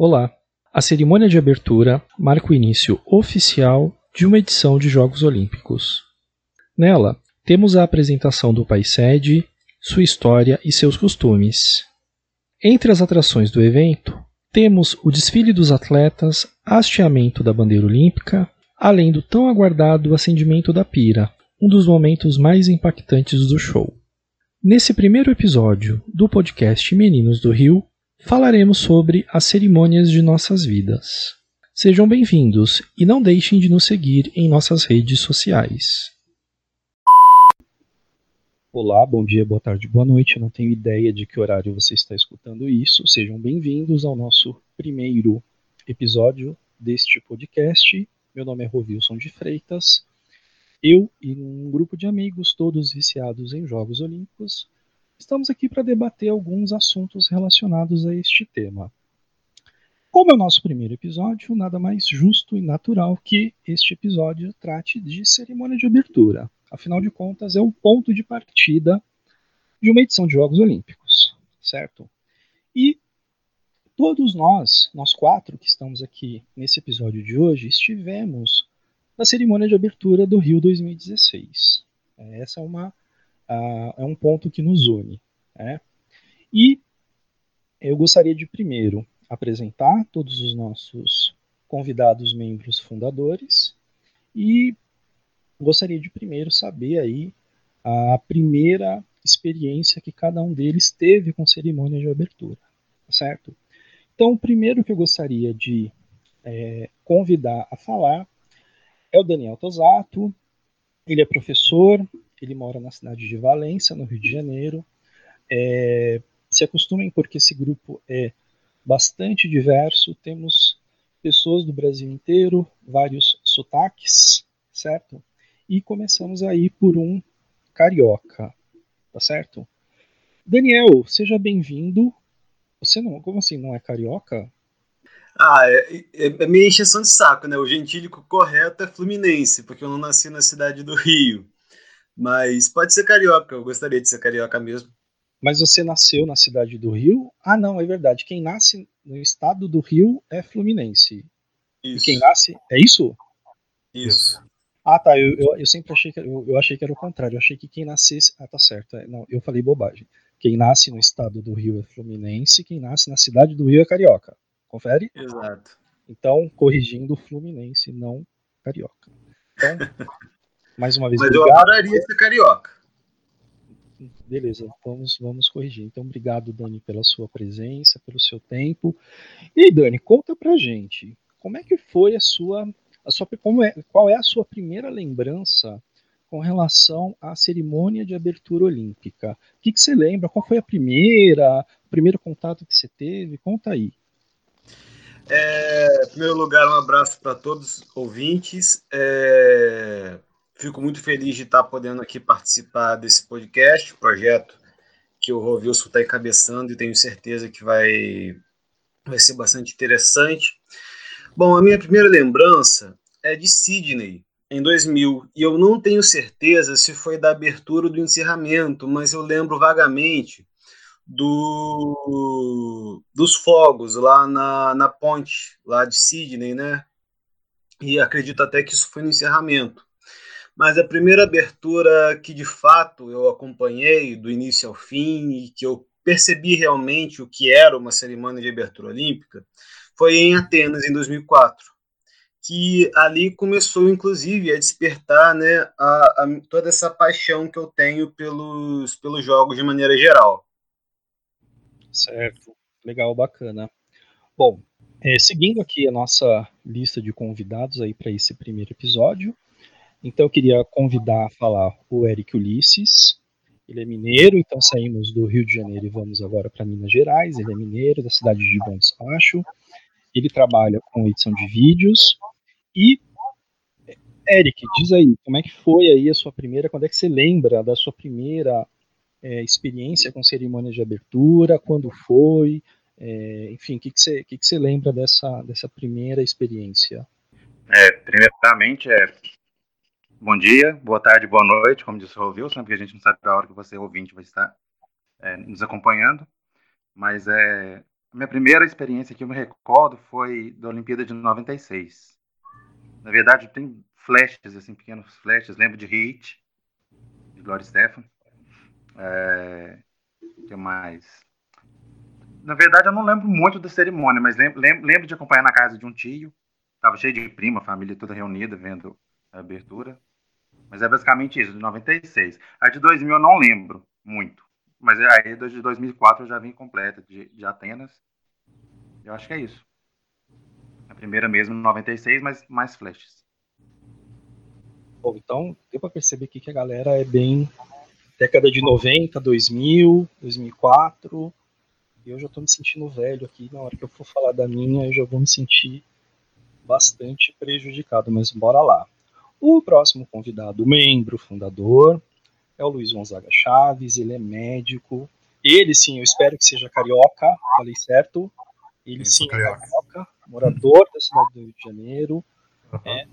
Olá! A cerimônia de abertura marca o início oficial de uma edição de Jogos Olímpicos. Nela, temos a apresentação do país sede, sua história e seus costumes. Entre as atrações do evento, temos o desfile dos atletas, hasteamento da bandeira olímpica, além do tão aguardado acendimento da pira, um dos momentos mais impactantes do show. Nesse primeiro episódio do podcast Meninos do Rio, falaremos sobre as cerimônias de nossas vidas. Sejam bem-vindos e não deixem de nos seguir em nossas redes sociais. Olá, bom dia, boa tarde, boa noite. Eu não tenho ideia de que horário você está escutando isso. Sejam bem-vindos ao nosso primeiro episódio deste podcast. Meu nome é Rovilson de Freitas. Eu e um grupo de amigos, todos viciados em Jogos Olímpicos, estamos aqui para debater alguns assuntos relacionados a este tema. Como é o nosso primeiro episódio, nada mais justo e natural que este episódio trate de cerimônia de abertura. Afinal de contas, é o ponto de partida de uma edição de Jogos Olímpicos, certo? E todos nós, nós quatro que estamos aqui nesse episódio de hoje, estivemos na cerimônia de abertura do Rio 2016. Essa é uma uh, é um ponto que nos une. Né? E eu gostaria de primeiro apresentar todos os nossos convidados membros fundadores e gostaria de primeiro saber aí a primeira experiência que cada um deles teve com cerimônia de abertura, tá certo? Então, o primeiro que eu gostaria de é, convidar a falar é o Daniel Tosato. Ele é professor, ele mora na cidade de Valência, no Rio de Janeiro. É, se acostumem porque esse grupo é bastante diverso. Temos pessoas do Brasil inteiro, vários sotaques, certo? E começamos aí por um carioca, tá certo? Daniel, seja bem-vindo. Você não, como assim, não é carioca? Ah, é, é, é minha encheção de saco, né? O gentílico correto é fluminense, porque eu não nasci na cidade do Rio. Mas pode ser carioca, eu gostaria de ser carioca mesmo. Mas você nasceu na cidade do Rio? Ah, não, é verdade. Quem nasce no estado do Rio é fluminense. Isso. E quem nasce. É isso? Isso. Ah, tá. Eu, eu, eu sempre achei que eu, eu, achei que era o contrário. Eu achei que quem nascesse. Ah, tá certo. É, não, eu falei bobagem. Quem nasce no estado do Rio é fluminense, quem nasce na cidade do Rio é carioca. Confere? Exato. Então, corrigindo fluminense, não carioca. Então, mais uma vez. Mas obrigado. eu adoraria ser carioca. Beleza, vamos, vamos corrigir. Então, obrigado, Dani, pela sua presença, pelo seu tempo. E Dani, conta pra gente, como é que foi a sua, a sua como é, qual é a sua primeira lembrança com relação à cerimônia de abertura olímpica? O que, que você lembra? Qual foi a primeira, o primeiro contato que você teve? Conta aí. É, em primeiro lugar, um abraço para todos os ouvintes. É, fico muito feliz de estar podendo aqui participar desse podcast, projeto que o Rovilson está encabeçando e tenho certeza que vai, vai ser bastante interessante. Bom, a minha primeira lembrança é de Sydney, em 2000, e eu não tenho certeza se foi da abertura ou do encerramento, mas eu lembro vagamente do, dos fogos lá na, na ponte lá de Sydney, né? E acredito até que isso foi no encerramento. Mas a primeira abertura que de fato eu acompanhei do início ao fim e que eu percebi realmente o que era uma cerimônia de abertura olímpica foi em Atenas em 2004, que ali começou inclusive a despertar, né, a, a, toda essa paixão que eu tenho pelos pelos jogos de maneira geral. Certo, legal, bacana. Bom, é, seguindo aqui a nossa lista de convidados aí para esse primeiro episódio, então eu queria convidar a falar o Eric Ulisses. Ele é mineiro, então saímos do Rio de Janeiro e vamos agora para Minas Gerais. Ele é mineiro, da cidade de Bom Despacho. Ele trabalha com edição de vídeos. E, Eric, diz aí, como é que foi aí a sua primeira, quando é que você lembra da sua primeira é, experiência com cerimônia de abertura, quando foi, é, enfim, o que, que, você, que, que você lembra dessa, dessa primeira experiência? É, primeiramente, é, bom dia, boa tarde, boa noite, como disse o Wilson, porque a gente não sabe a hora que você, ouvinte, vai estar é, nos acompanhando, mas é, a minha primeira experiência que eu me recordo foi da Olimpíada de 96. Na verdade, tem flashes, assim, pequenos flashes. Lembro de Hit, de Gloria Stefan. É, que mais? Na verdade, eu não lembro muito da cerimônia, mas lembro, lembro de acompanhar na casa de um tio. Tava cheio de prima, família toda reunida, vendo a abertura. Mas é basicamente isso, de 96. A de 2000 eu não lembro muito. Mas aí de 2004 eu já vim completa, de, de Atenas. Eu acho que é isso. A primeira mesmo, 96, mas mais flashes. Bom, então deu para perceber aqui que a galera é bem década de 90, 2000, 2004. E eu já estou me sentindo velho aqui. Na hora que eu for falar da minha, eu já vou me sentir bastante prejudicado. Mas bora lá. O próximo convidado, membro fundador, é o Luiz Gonzaga Chaves. Ele é médico. Ele sim, eu espero que seja carioca. Falei certo? Ele Isso, sim é carioca, morador da cidade do Rio de Janeiro. Uhum. É,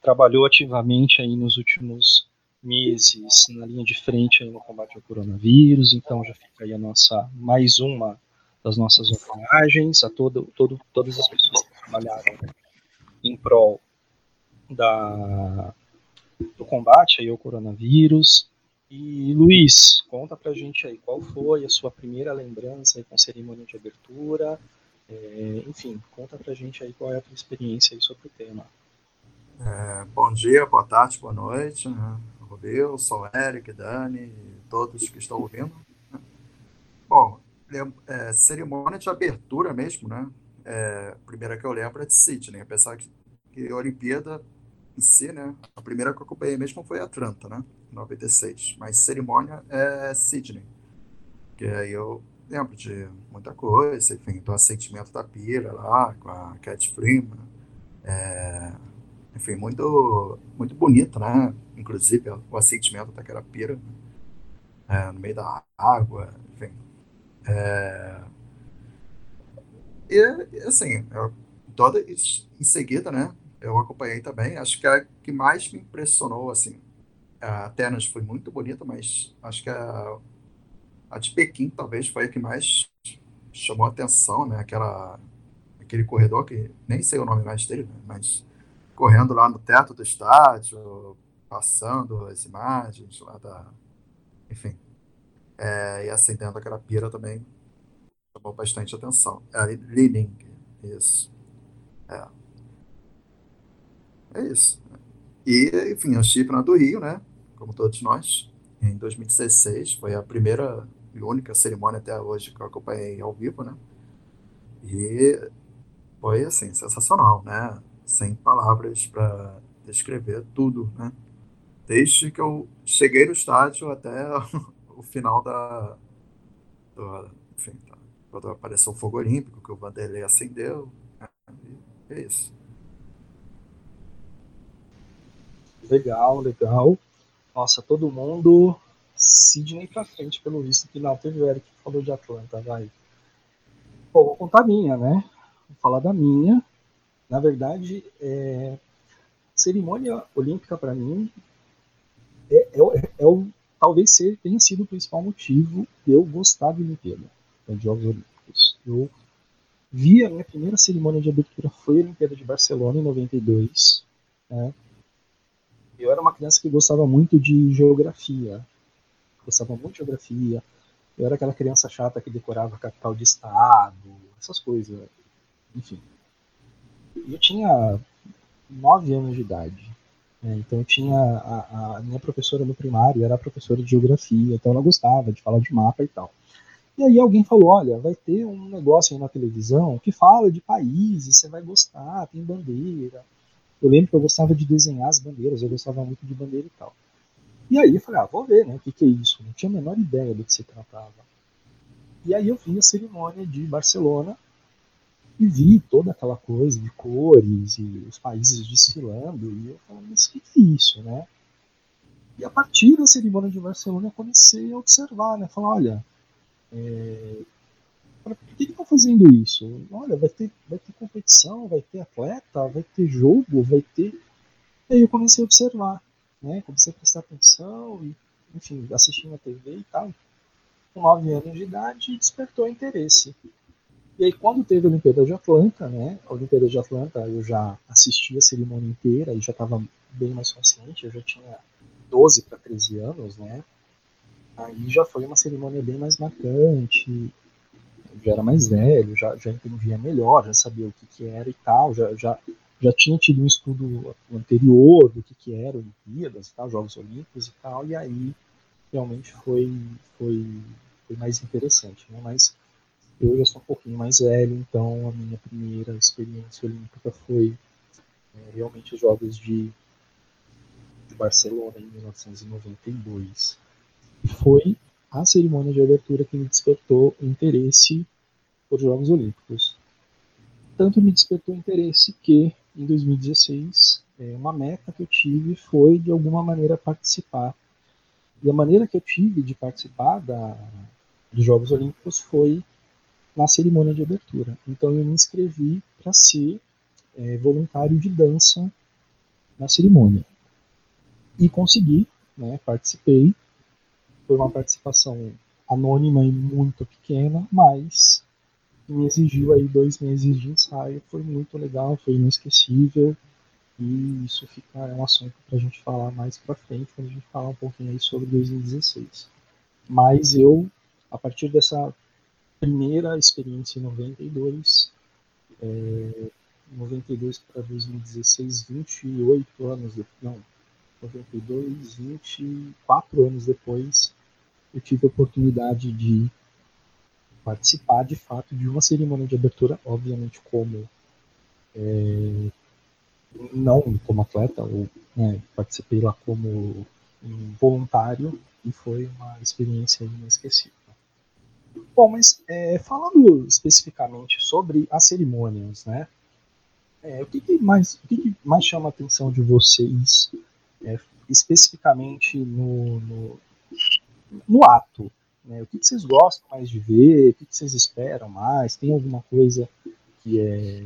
trabalhou ativamente aí nos últimos meses na linha de frente no combate ao coronavírus, então já fica aí a nossa mais uma das nossas homenagens a todo, todo, todas as pessoas que trabalharam em prol da, do combate aí ao coronavírus. E Luiz, conta pra gente aí qual foi a sua primeira lembrança aí com cerimônia de abertura. É, enfim, conta pra gente aí qual é a tua experiência aí sobre o tema. É, bom dia, boa tarde, boa noite, né? Wilson, Eric, Dani, todos que estão ouvindo. Bom, é, cerimônia de abertura mesmo, né? É, a primeira que eu lembro é de Sydney, apesar que, que a Olimpíada em si, né? A primeira que eu acompanhei mesmo foi Atlanta, né? 96. Mas cerimônia é Sydney. Que aí eu lembro de muita coisa, enfim, do assentimento da pira lá, com a Cat Freeman. É, enfim, muito, muito bonito, né? Inclusive, o assentimento daquela pira é, no meio da água, enfim. É, e, assim, eu, toda em seguida, né? Eu acompanhei também. Acho que a que mais me impressionou, assim, a Atenas foi muito bonita, mas acho que a, a de Pequim talvez foi a que mais chamou atenção, né? Aquela, aquele corredor que nem sei o nome mais dele, né? mas correndo lá no teto do estádio, passando as imagens lá da. Enfim. É, e acendendo aquela pira também chamou bastante atenção. É Lining, isso. É. É isso. E, enfim, eu estive na do Rio, né? Como todos nós, em 2016. Foi a primeira e única cerimônia até hoje que eu acompanhei ao vivo, né? E foi, assim, sensacional, né? sem palavras para descrever tudo, né? Desde que eu cheguei no estádio até o final da. Do, enfim, tá, quando apareceu o fogo olímpico, que o Vanderlei acendeu. Né? É isso. Legal, legal. Nossa, todo mundo. Sidney pra frente, pelo visto, que não teve o Eric que falou de Atlanta, vai. Pô, vou contar a minha, né? Vou falar da minha. Na verdade, é, cerimônia olímpica para mim é, é, é, o, talvez ser, tenha sido o principal motivo de eu gostar de Olimpíada, né, de Jogos Olímpicos. Eu vi a minha primeira cerimônia de abertura foi a Olimpíada de Barcelona em 92. Né? Eu era uma criança que gostava muito de geografia, gostava muito de geografia. Eu era aquela criança chata que decorava a capital de estado, essas coisas. Enfim eu tinha nove anos de idade. Né? Então eu tinha a, a, minha professora no primário era professora de geografia, então ela gostava de falar de mapa e tal. E aí alguém falou, olha, vai ter um negócio aí na televisão que fala de países, você vai gostar, tem bandeira. Eu lembro que eu gostava de desenhar as bandeiras, eu gostava muito de bandeira e tal. E aí eu falei, ah, vou ver, né, o que, que é isso? Não tinha a menor ideia do que se tratava. E aí eu vi a cerimônia de Barcelona, e vi toda aquela coisa de cores e os países desfilando, e eu falei, mas o que é isso, né? E a partir da cerimônia de Barcelona eu comecei a observar, né? Falar, olha, é... por que estão fazendo isso? Olha, vai ter, vai ter competição, vai ter atleta, vai ter jogo, vai ter. E aí eu comecei a observar, né? Comecei a prestar atenção e, enfim, assistindo a TV e tal. Com 9 anos de idade, despertou interesse. E aí, quando teve a Olimpíada de Atlanta, né? A Olimpíada de Atlanta, eu já assisti a cerimônia inteira e já estava bem mais consciente, eu já tinha 12 para 13 anos, né? Aí já foi uma cerimônia bem mais marcante, já era mais velho, já, já entendia melhor, já sabia o que, que era e tal, já, já, já tinha tido um estudo anterior do que, que era Olimpíadas e tal, Jogos Olímpicos e tal, e aí realmente foi, foi, foi mais interessante, né? Mas eu já sou um pouquinho mais velho, então a minha primeira experiência olímpica foi é, realmente os Jogos de, de Barcelona em 1992. Foi a cerimônia de abertura que me despertou interesse por Jogos Olímpicos. Tanto me despertou interesse que, em 2016, é, uma meta que eu tive foi, de alguma maneira, participar. E a maneira que eu tive de participar da, dos Jogos Olímpicos foi na cerimônia de abertura. Então eu me inscrevi para ser é, voluntário de dança na cerimônia. E consegui, né, participei. Foi uma participação anônima e muito pequena, mas me exigiu aí dois meses de ensaio. Foi muito legal, foi inesquecível. E isso fica é um assunto para a gente falar mais para frente, quando a gente falar um pouquinho aí sobre 2016. Mas eu, a partir dessa primeira experiência em 92, é, 92 para 2016, 28 anos depois, não, 92, 24 anos depois, eu tive a oportunidade de participar de fato de uma cerimônia de abertura, obviamente como é, não como atleta, ou, né, participei lá como um voluntário e foi uma experiência inesquecível. Bom, mas é, falando especificamente sobre as cerimônias, né? É, o que, que mais, o que, que, mais chama a atenção de vocês, é, especificamente no, no, no ato? Né? O que, que, vocês gostam mais de ver? O que, que vocês esperam mais? Tem alguma coisa que é,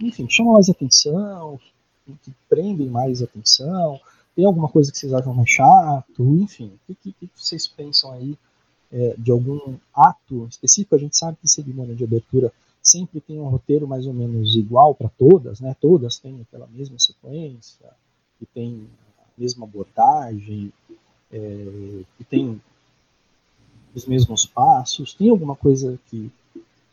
enfim, chama mais atenção, que prendem mais atenção? Tem alguma coisa que vocês acham mais chato? Enfim, o que, que vocês pensam aí é, de algum ato específico, a gente sabe que cerimônia de abertura sempre tem um roteiro mais ou menos igual para todas, né? Todas têm aquela mesma sequência, e tem a mesma abordagem, é, e tem os mesmos passos. Tem alguma coisa que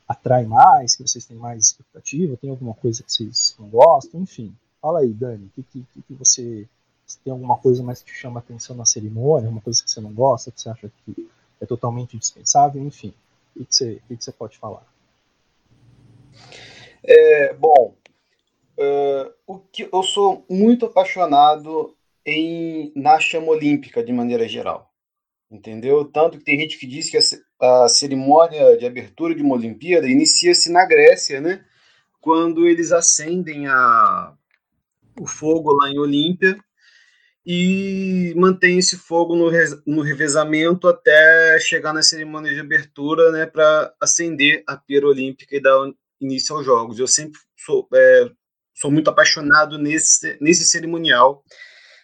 atrai mais, que vocês têm mais expectativa? Tem alguma coisa que vocês não gostam? Enfim, fala aí, Dani, que, que, que você tem alguma coisa mais que te chama atenção na cerimônia, uma coisa que você não gosta, que você acha que é totalmente indispensável, enfim. O que você, o que você pode falar? É, bom, uh, o que eu sou muito apaixonado em na chama olímpica de maneira geral, entendeu? Tanto que tem gente que diz que a, a cerimônia de abertura de uma Olimpíada inicia-se na Grécia, né? Quando eles acendem a, o fogo lá em Olímpia e mantém esse fogo no, no revezamento até chegar na cerimônia de abertura, né, para acender a pira olímpica e dar início aos jogos. Eu sempre sou, é, sou muito apaixonado nesse, nesse cerimonial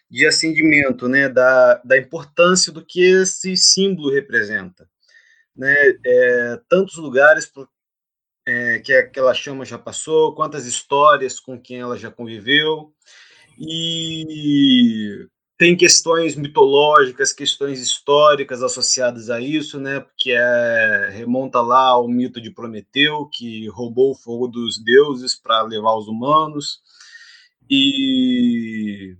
de acendimento, né, da, da importância do que esse símbolo representa. Né, é, tantos lugares é, que aquela chama já passou, quantas histórias com quem ela já conviveu, e tem questões mitológicas, questões históricas associadas a isso, né? Porque é, remonta lá ao mito de Prometeu, que roubou o fogo dos deuses para levar os humanos. E,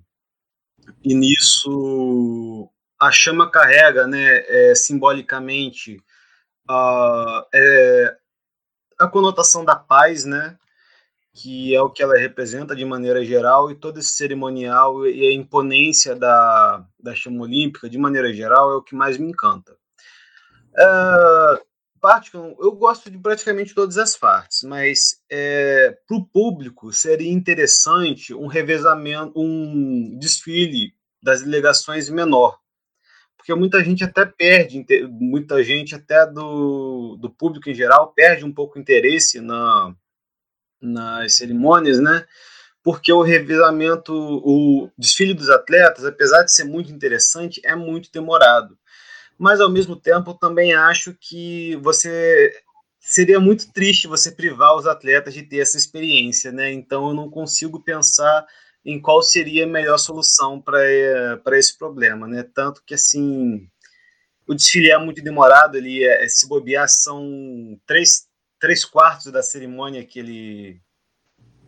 e nisso a chama carrega, né, é, simbolicamente, a, é, a conotação da paz, né? que é o que ela representa de maneira geral, e todo esse cerimonial e a imponência da, da chama olímpica, de maneira geral, é o que mais me encanta. É, eu gosto de praticamente todas as partes, mas é, para o público seria interessante um revezamento, um desfile das delegações menor, porque muita gente até perde, muita gente até do, do público em geral perde um pouco o interesse na nas cerimônias, né? Porque o revezamento, o desfile dos atletas, apesar de ser muito interessante, é muito demorado. Mas ao mesmo tempo, também acho que você seria muito triste você privar os atletas de ter essa experiência, né? Então eu não consigo pensar em qual seria a melhor solução para esse problema, né? Tanto que assim o desfile é muito demorado, ele é, se bobear são três, três quartos da cerimônia que ele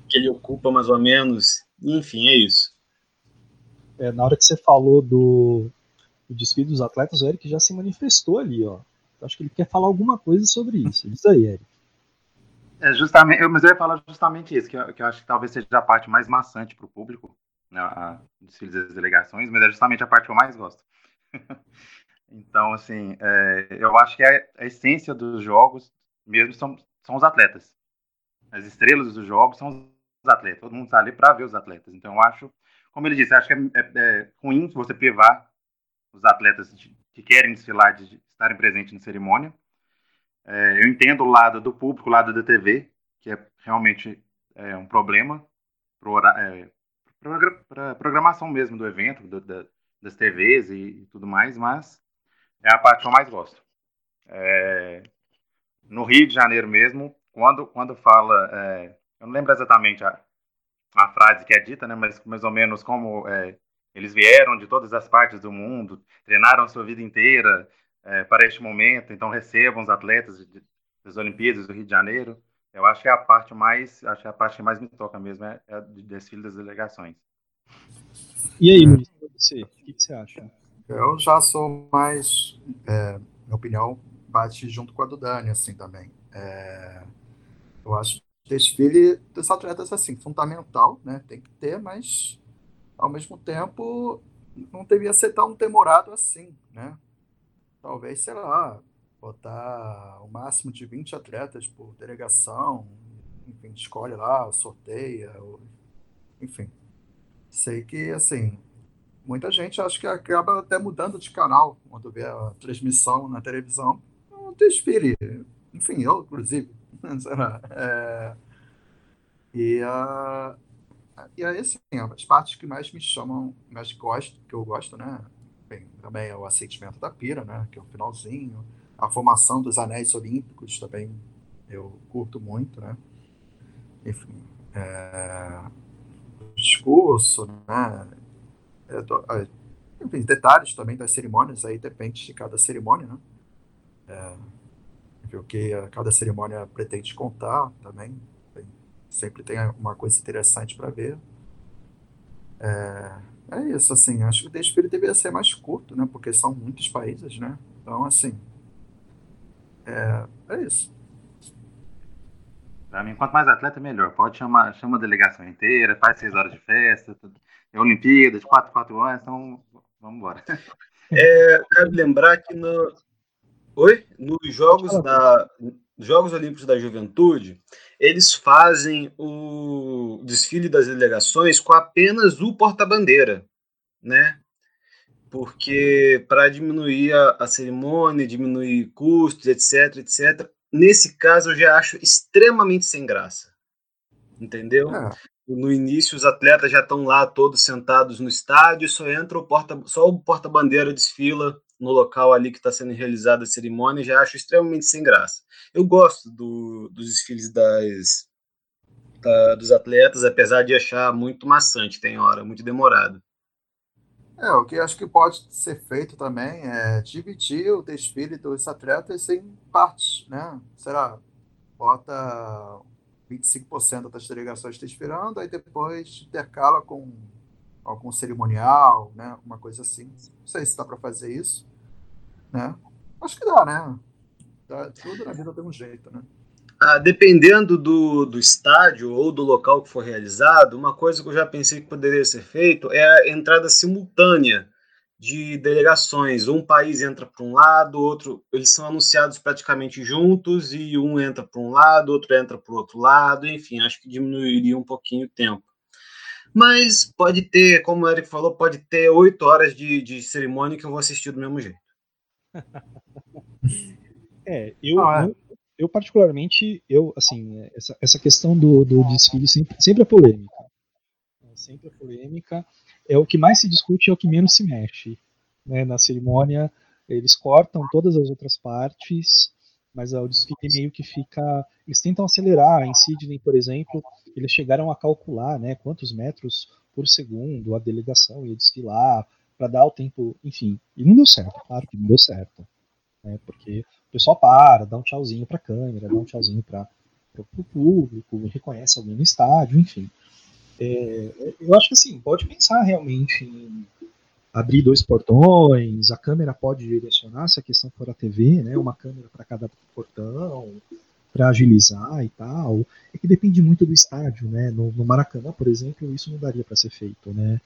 que ele ocupa mais ou menos, enfim, é isso. É, na hora que você falou do, do desfile dos atletas, o Eric já se manifestou ali, ó. Eu acho que ele quer falar alguma coisa sobre isso. Isso aí, Eric. É justamente, eu, mas eu ia falar justamente isso, que eu, que eu acho que talvez seja a parte mais maçante para o público, né, desfiles das delegações, mas é justamente a parte que eu mais gosto. então, assim, é, eu acho que a, a, essência dos jogos mesmo são, são os atletas. As estrelas dos jogos são os atletas. Todo mundo está ali para ver os atletas. Então, eu acho, como ele disse, acho que é, é, é ruim você privar os atletas que querem desfilar de estarem presentes na cerimônia. É, eu entendo o lado do público, o lado da TV, que é realmente é, um problema para a programação mesmo do evento, do, da, das TVs e, e, tudo mais, mas é a parte que eu mais gosto. É, no Rio de Janeiro mesmo, quando, quando fala, é, eu não lembro exatamente a, a frase que é dita, né, mas mais ou menos como é, eles vieram de todas as partes do mundo, treinaram a sua vida inteira, é, para este momento, então recebam os atletas de, das Olimpíadas do Rio de Janeiro. Eu acho que é a parte mais, acho que é a parte que mais me toca mesmo é, é o desfile das delegações. E aí, Luiz, você, o que, você acha? Eu já sou mais, é, minha opinião bate junto com a do Dani, assim, também. É, eu acho que desfile dos atletas, assim, fundamental, né, tem que ter, mas, ao mesmo tempo, não devia ser tão demorado assim, né, talvez, sei lá, botar o máximo de 20 atletas por delegação, enfim, escolhe lá, sorteia, ou, enfim. Sei que, assim, muita gente acho que acaba até mudando de canal quando vê a transmissão na televisão. Um desfile, enfim, eu, inclusive, sei lá. É, e, a, e aí, assim, as partes que mais me chamam, mais gosto, que eu gosto, né? Bem, também é o aceitamento da pira, né? Que é o finalzinho. A formação dos anéis olímpicos também eu curto muito, né? Enfim, é, o discurso, né? É, é, enfim, detalhes também das cerimônias, aí depende de cada cerimônia, né? É, o que cada cerimônia pretende contar também. Sempre tem uma coisa interessante para ver. É, é isso, assim, acho que o desfile deveria ser mais curto, né? Porque são muitos países, né? Então, assim, é, é isso. Para mim, quanto mais atleta, melhor. Pode chamar, chama a delegação inteira, faz seis horas de festa, tudo. é Olimpíada de quatro, quatro anos, então vamos embora. É, cabe lembrar que no, Oi? nos Jogos, da, Jogos Olímpicos da Juventude, eles fazem o desfile das delegações com apenas o porta-bandeira, né? Porque para diminuir a, a, cerimônia, diminuir custos, etc, etc. Nesse caso, eu já acho extremamente sem graça, entendeu? É. No início, os atletas já estão lá todos sentados no estádio, só entra o porta, só o porta-bandeira desfila no local ali que está sendo realizada a cerimônia, já acho extremamente sem graça. Eu gosto do, dos desfiles das, da, dos atletas, apesar de achar muito maçante, tem hora, muito demorado. É, o que acho que pode ser feito também é dividir o desfile dos atletas em partes, né? Será? Bota 25% das delegações desfilando, aí depois intercala com algum cerimonial, né? Uma coisa assim. Não sei se dá para fazer isso, né? Acho que dá, né? Dá, tudo na vida tem um jeito, né? Ah, dependendo do, do estádio ou do local que for realizado, uma coisa que eu já pensei que poderia ser feito é a entrada simultânea de delegações. Um país entra para um lado, outro. Eles são anunciados praticamente juntos e um entra para um lado, outro entra para o outro lado. Enfim, acho que diminuiria um pouquinho o tempo. Mas pode ter, como o Eric falou, pode ter oito horas de, de cerimônia que eu vou assistir do mesmo jeito. É, eu, Não, é. eu particularmente, eu, assim, essa, essa questão do, do desfile sempre, sempre é polêmica. É sempre é polêmica. É o que mais se discute, é o que menos se mexe. Né? Na cerimônia, eles cortam todas as outras partes mas o desfile meio que fica. Eles tentam acelerar. Em Sydney, por exemplo, eles chegaram a calcular né, quantos metros por segundo a delegação ia desfilar, para dar o tempo, enfim. E não deu certo, claro que não deu certo. Né, porque o pessoal para, dá um tchauzinho para a câmera, dá um tchauzinho para o público, reconhece alguém no estádio, enfim. É, eu acho que assim, pode pensar realmente em abrir dois portões, a câmera pode direcionar, se a questão for a TV, né, uma câmera para cada portão, para agilizar e tal. É que depende muito do estádio, né? No, no Maracanã, por exemplo, isso não daria para ser feito, né?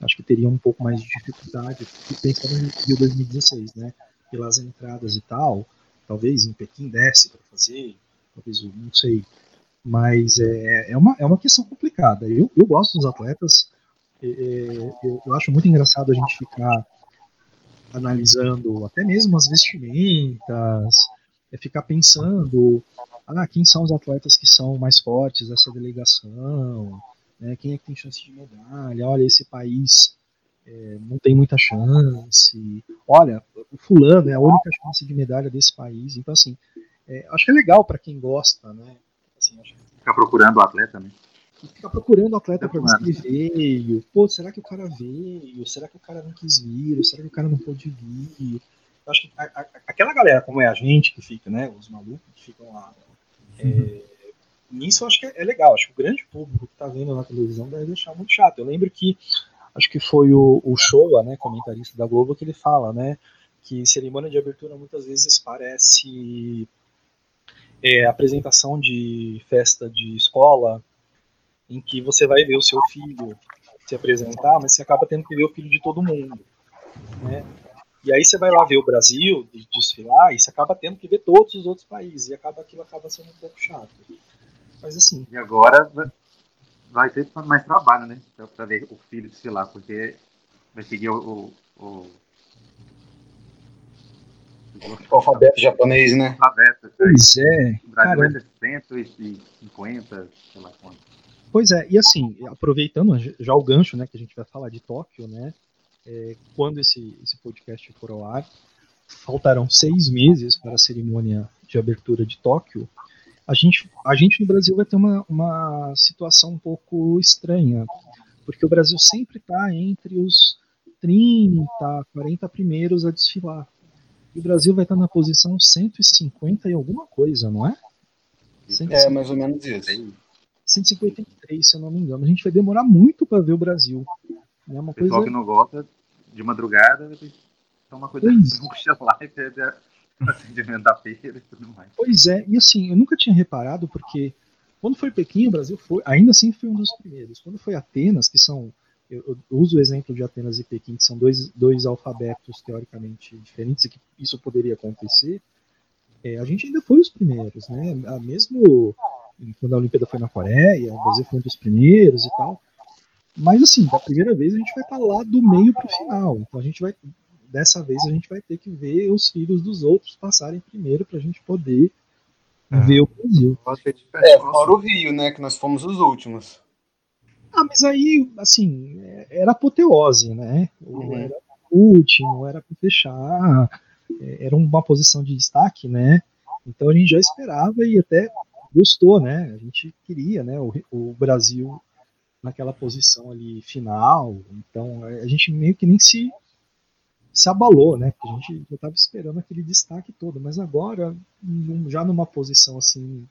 Acho que teria um pouco mais de dificuldade, pensando no Rio 2016, né? Pelas entradas e tal, talvez em Pequim desse para fazer, talvez não sei. Mas é, é, uma, é uma questão complicada. Eu, eu gosto dos atletas, é, é, eu, eu acho muito engraçado a gente ficar analisando até mesmo as vestimentas, é ficar pensando, ah, quem são os atletas que são mais fortes dessa delegação, né, quem é que tem chance de medalha, olha, esse país é, não tem muita chance, olha, o fulano é a única chance de medalha desse país, então assim, é, acho que é legal para quem gosta, né, assim, acho que... Ficar procurando o atleta, né? ficar procurando o atleta para ver se ele veio. Pô, será que o cara veio? Será que o cara não quis vir? Será que o cara não pôde vir? Eu acho que a, a, aquela galera, como é a gente que fica, né? Os malucos que ficam lá. É, nisso eu acho que é, é, legal. Acho que o grande público que tá vendo na televisão deve deixar muito chato. Eu lembro que acho que foi o, o Showa, né, comentarista da Globo, que ele fala, né? Que cerimônia de abertura muitas vezes parece é, apresentação de festa de escola em que você vai ver o seu filho se apresentar, mas você acaba tendo que ver o filho de todo mundo, né? E aí você vai lá ver o Brasil desfilar e você acaba tendo que ver todos os outros países e acaba aquilo acaba sendo um pouco chato. Mas assim. E agora vai ter mais trabalho, né? Para ver o filho desfilar, porque vai seguir o, o, o o alfabeto japonês, né? Alfabeto, pois é. O Brasil ser 150, sei lá quanto. Pois é, e assim, aproveitando já o gancho, né, que a gente vai falar de Tóquio, né, é, quando esse, esse podcast for ao ar, faltarão seis meses para a cerimônia de abertura de Tóquio, a gente, a gente no Brasil vai ter uma, uma situação um pouco estranha, porque o Brasil sempre está entre os 30, 40 primeiros a desfilar. E o Brasil vai estar tá na posição 150 e alguma coisa, não é? 150. É, mais ou menos isso. 153, se eu não me engano. A gente vai demorar muito para ver o Brasil. É uma Pessoal coisa... que não gosta de madrugada, uma coisa pois. lá e perde o acendimento da feira e tudo mais. Pois é, e assim, eu nunca tinha reparado, porque quando foi Pequim, o Brasil foi, ainda assim foi um dos primeiros. Quando foi Atenas, que são, eu, eu uso o exemplo de Atenas e Pequim, que são dois, dois alfabetos teoricamente diferentes, e que isso poderia acontecer, é, a gente ainda foi os primeiros, né? Mesmo quando a Olimpíada foi na Coreia, o Brasil foi um dos primeiros e tal. Mas assim, da primeira vez a gente vai estar lá do meio para o final. Então a gente vai, dessa vez a gente vai ter que ver os filhos dos outros passarem primeiro para a gente poder é. ver o Brasil. É, fora o Rio, né? Que nós fomos os últimos. Ah, mas aí, assim, era apoteose, né? Uhum. Era o último, era para fechar, é, era uma posição de destaque, né? Então a gente já esperava e até gostou, né? A gente queria, né? O, o Brasil naquela posição ali final. Então a gente meio que nem se se abalou, né? Porque a gente já estava esperando aquele destaque todo, mas agora já numa posição assim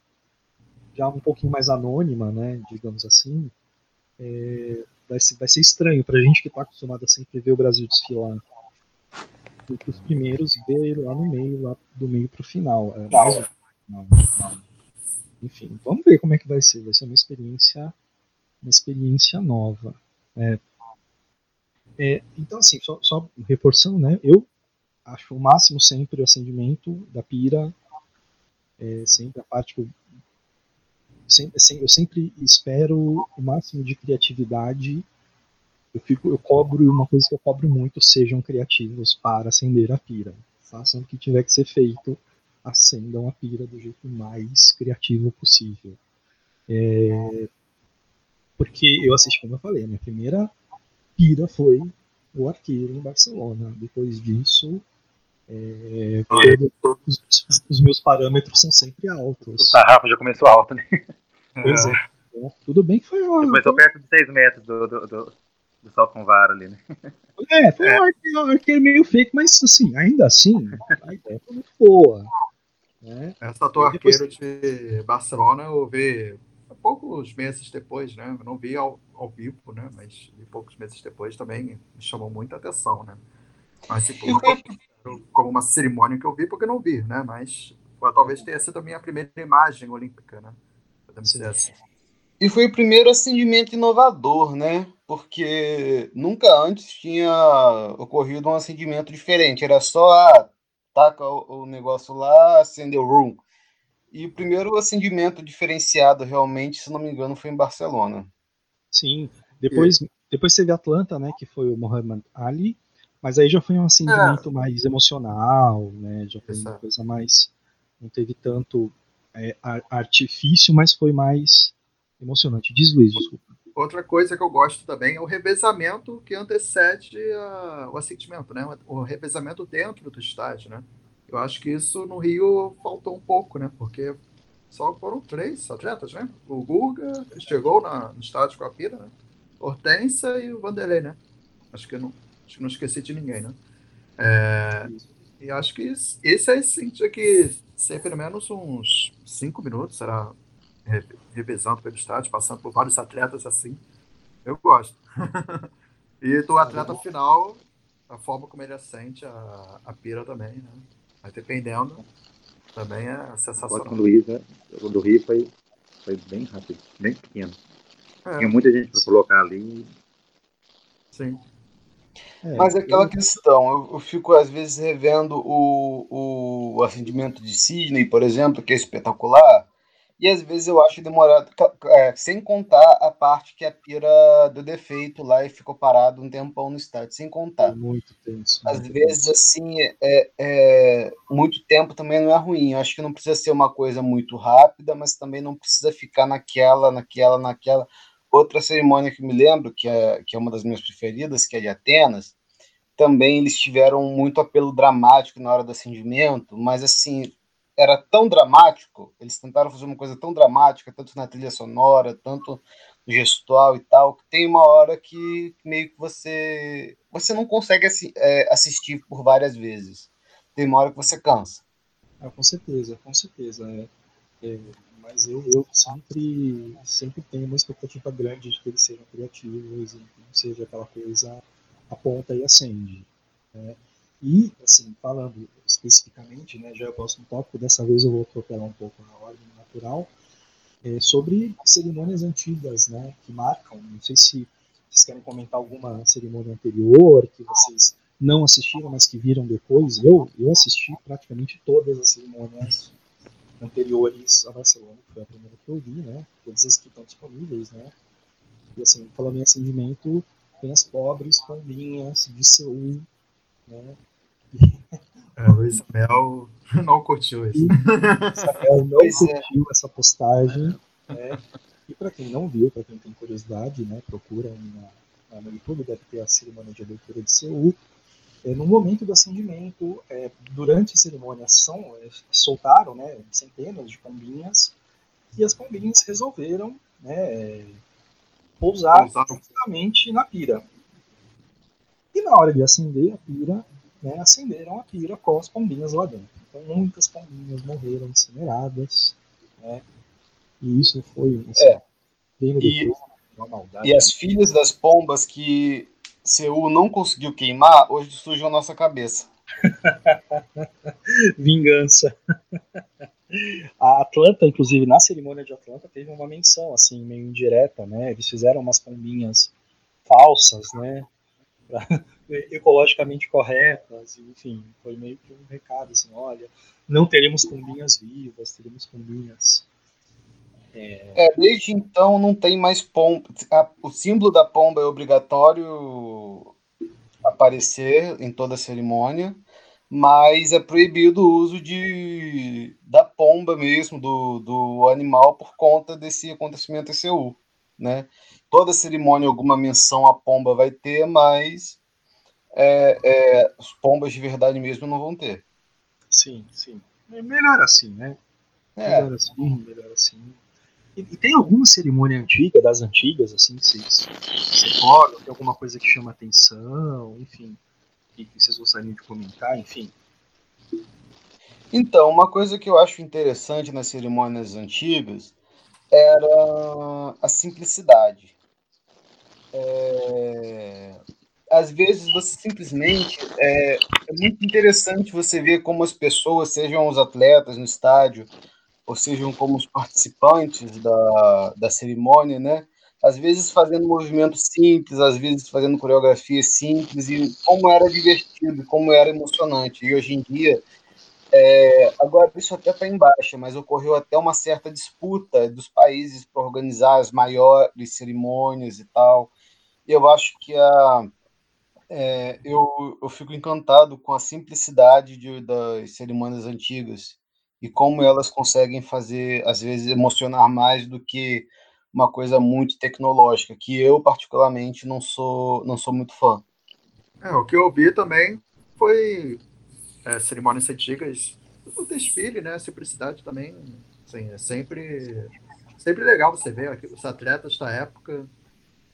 já um pouquinho mais anônima, né? Digamos assim, é, vai, ser, vai ser estranho para a gente que está acostumado a sempre ver o Brasil desfilar os primeiros ver lá no meio, lá do meio para o final. É, não, não. Enfim, vamos ver como é que vai ser. Vai ser uma experiência, uma experiência nova. É, é, então, assim, só, só reforçando, né? Eu acho o máximo sempre o acendimento da pira, é, sempre a parte que eu sempre, eu sempre espero o máximo de criatividade. Eu, fico, eu cobro uma coisa que eu cobro muito: sejam criativos para acender a pira. Façam o que tiver que ser feito acendam a pira do jeito mais criativo possível. É, porque eu assisti, como eu falei, a minha primeira pira foi o arqueiro em Barcelona. Depois disso, É, os, os, meus parâmetros são sempre altos. O sarrafo já começou alto, né? Pois é. é. Tudo bem que foi uma. Começou perto de 6 metros do, do, do, do salto com vara ali, né? É, foi é. um arqueiro meio fake, mas assim, ainda assim, a ideia foi muito boa. Né? Essa tua depois... arqueiro de Barcelona eu vi poucos meses depois, né? Eu não vi ao, ao vivo, né? Mas vi poucos meses depois também me chamou muita atenção, né? Mas tipo, como uma cerimônia que eu vi, porque não vi, né? Mas talvez tenha sido a minha primeira imagem olímpica, né? Podemos dizer assim. E foi o primeiro acendimento inovador, né? Porque nunca antes tinha ocorrido um acendimento diferente. Era só, ah, taca o, o negócio lá, acende o room. E o primeiro acendimento diferenciado, realmente, se não me engano, foi em Barcelona. Sim. Depois, e... depois teve Atlanta, né? Que foi o Muhammad Ali. Mas aí já foi um acendimento é. mais emocional, né? Já foi Exato. uma coisa mais. Não teve tanto é, artifício, mas foi mais emocionante. Diz Luiz, desculpa. Outra coisa que eu gosto também é o revezamento que antecede a, o assentimento, né? O revezamento dentro do estádio, né? Eu acho que isso no Rio faltou um pouco, né? Porque só foram três atletas, né? O Guga chegou na, no estádio com a Pira, né? Hortência e o Vanderlei, né? Acho que não, acho que não esqueci de ninguém, né? É, e acho que esse é esse tinha que ser pelo menos uns cinco minutos, será revezando pelo estádio, passando por vários atletas assim. Eu gosto. e do atleta final, a forma como ele assente a, a pira também, né? Mas dependendo, também é sensacional. O Luiz, né? O do Rio foi, foi bem rápido, bem pequeno. É. Tinha muita gente para colocar ali. Sim. É, Mas é aquela questão, eu, eu, fico às vezes revendo o, o acendimento de Sidney, por exemplo, que é espetacular, e às vezes eu acho demorado, é, sem contar a parte que a pira deu defeito lá e ficou parado um tempão no estádio, sem contar. É muito tenso. Às muito vezes, tenso. assim, é, é, muito tempo também não é ruim. Eu acho que não precisa ser uma coisa muito rápida, mas também não precisa ficar naquela, naquela, naquela. Outra cerimônia que me lembro, que é, que é uma das minhas preferidas, que é de Atenas, também eles tiveram muito apelo dramático na hora do acendimento, mas assim, era tão dramático, eles tentaram fazer uma coisa tão dramática, tanto na trilha sonora, tanto gestual e tal, que tem uma hora que meio que você você não consegue assi é, assistir por várias vezes. Tem uma hora que você cansa. Ah, com certeza, com certeza. É, é, mas eu, eu sempre, sempre tenho uma expectativa grande de que eles sejam criativos e não seja aquela coisa aponta e acende. Né? E, assim, falando especificamente, né, já é o próximo tópico, dessa vez eu vou atropelar um pouco na ordem natural, é, sobre cerimônias antigas, né, que marcam, não sei se vocês querem comentar alguma cerimônia anterior que vocês não assistiram, mas que viram depois. Eu, eu assisti praticamente todas as cerimônias anteriores a Barcelona, que foi a primeira que eu vi, né, todas as que estão disponíveis, né, e assim, falando em acendimento, tem as pobres pombinhas de Seul, né? É, o Isabel não curtiu isso. Isabel não pois é. curtiu é. essa postagem. Né? E para quem não viu, para quem tem curiosidade, né, procura na, no YouTube, deve ter a cerimônia de abertura de Seul. É, no momento do acendimento, é, durante a cerimônia, são, é, soltaram né, centenas de pombinhas e as pombinhas resolveram né, pousar justamente na pira. E na hora de acender a pira, né, acenderam a pira com as pombinhas lá dentro. Então, muitas pombinhas morreram incineradas, né, e isso foi assim, é. e, maldade. E as filhas das pombas que Seul não conseguiu queimar, hoje na nossa cabeça. Vingança. A Atlanta, inclusive, na cerimônia de Atlanta, teve uma menção, assim, meio indireta, né? Eles fizeram umas pombinhas falsas, né? ecologicamente corretas, enfim, foi meio que um recado, assim, olha, não teremos pombinhas vivas, teremos pombinhas... É... é desde então não tem mais pomba, o símbolo da pomba é obrigatório aparecer em toda a cerimônia, mas é proibido o uso de, da pomba mesmo, do, do animal, por conta desse acontecimento ECU. Né? Toda cerimônia, alguma menção à pomba vai ter, mas é, é, pombas de verdade mesmo não vão ter. Sim, sim. É melhor assim, né? É. Melhor assim, melhor assim. E, e tem alguma cerimônia antiga, das antigas, assim, que vocês se recordam? Tem alguma coisa que chama atenção, enfim, que, que vocês gostariam de comentar, enfim. Então, uma coisa que eu acho interessante nas cerimônias antigas era a simplicidade. É, Às vezes você simplesmente é, é muito interessante você ver como as pessoas, sejam os atletas no estádio, ou sejam como os participantes da, da cerimônia, né? Às vezes fazendo movimentos simples, às vezes fazendo coreografias simples, e como era divertido, como era emocionante. E hoje em dia, é, agora isso até está em baixa, mas ocorreu até uma certa disputa dos países para organizar as maiores cerimônias e tal. Eu acho que a, é, eu, eu fico encantado com a simplicidade de, das cerimônias antigas e como elas conseguem fazer, às vezes, emocionar mais do que uma coisa muito tecnológica, que eu, particularmente, não sou, não sou muito fã. É, o que eu vi também foi é, cerimônias antigas, o desfile, né? A simplicidade também, assim, é sempre, sempre legal você ver os atletas da época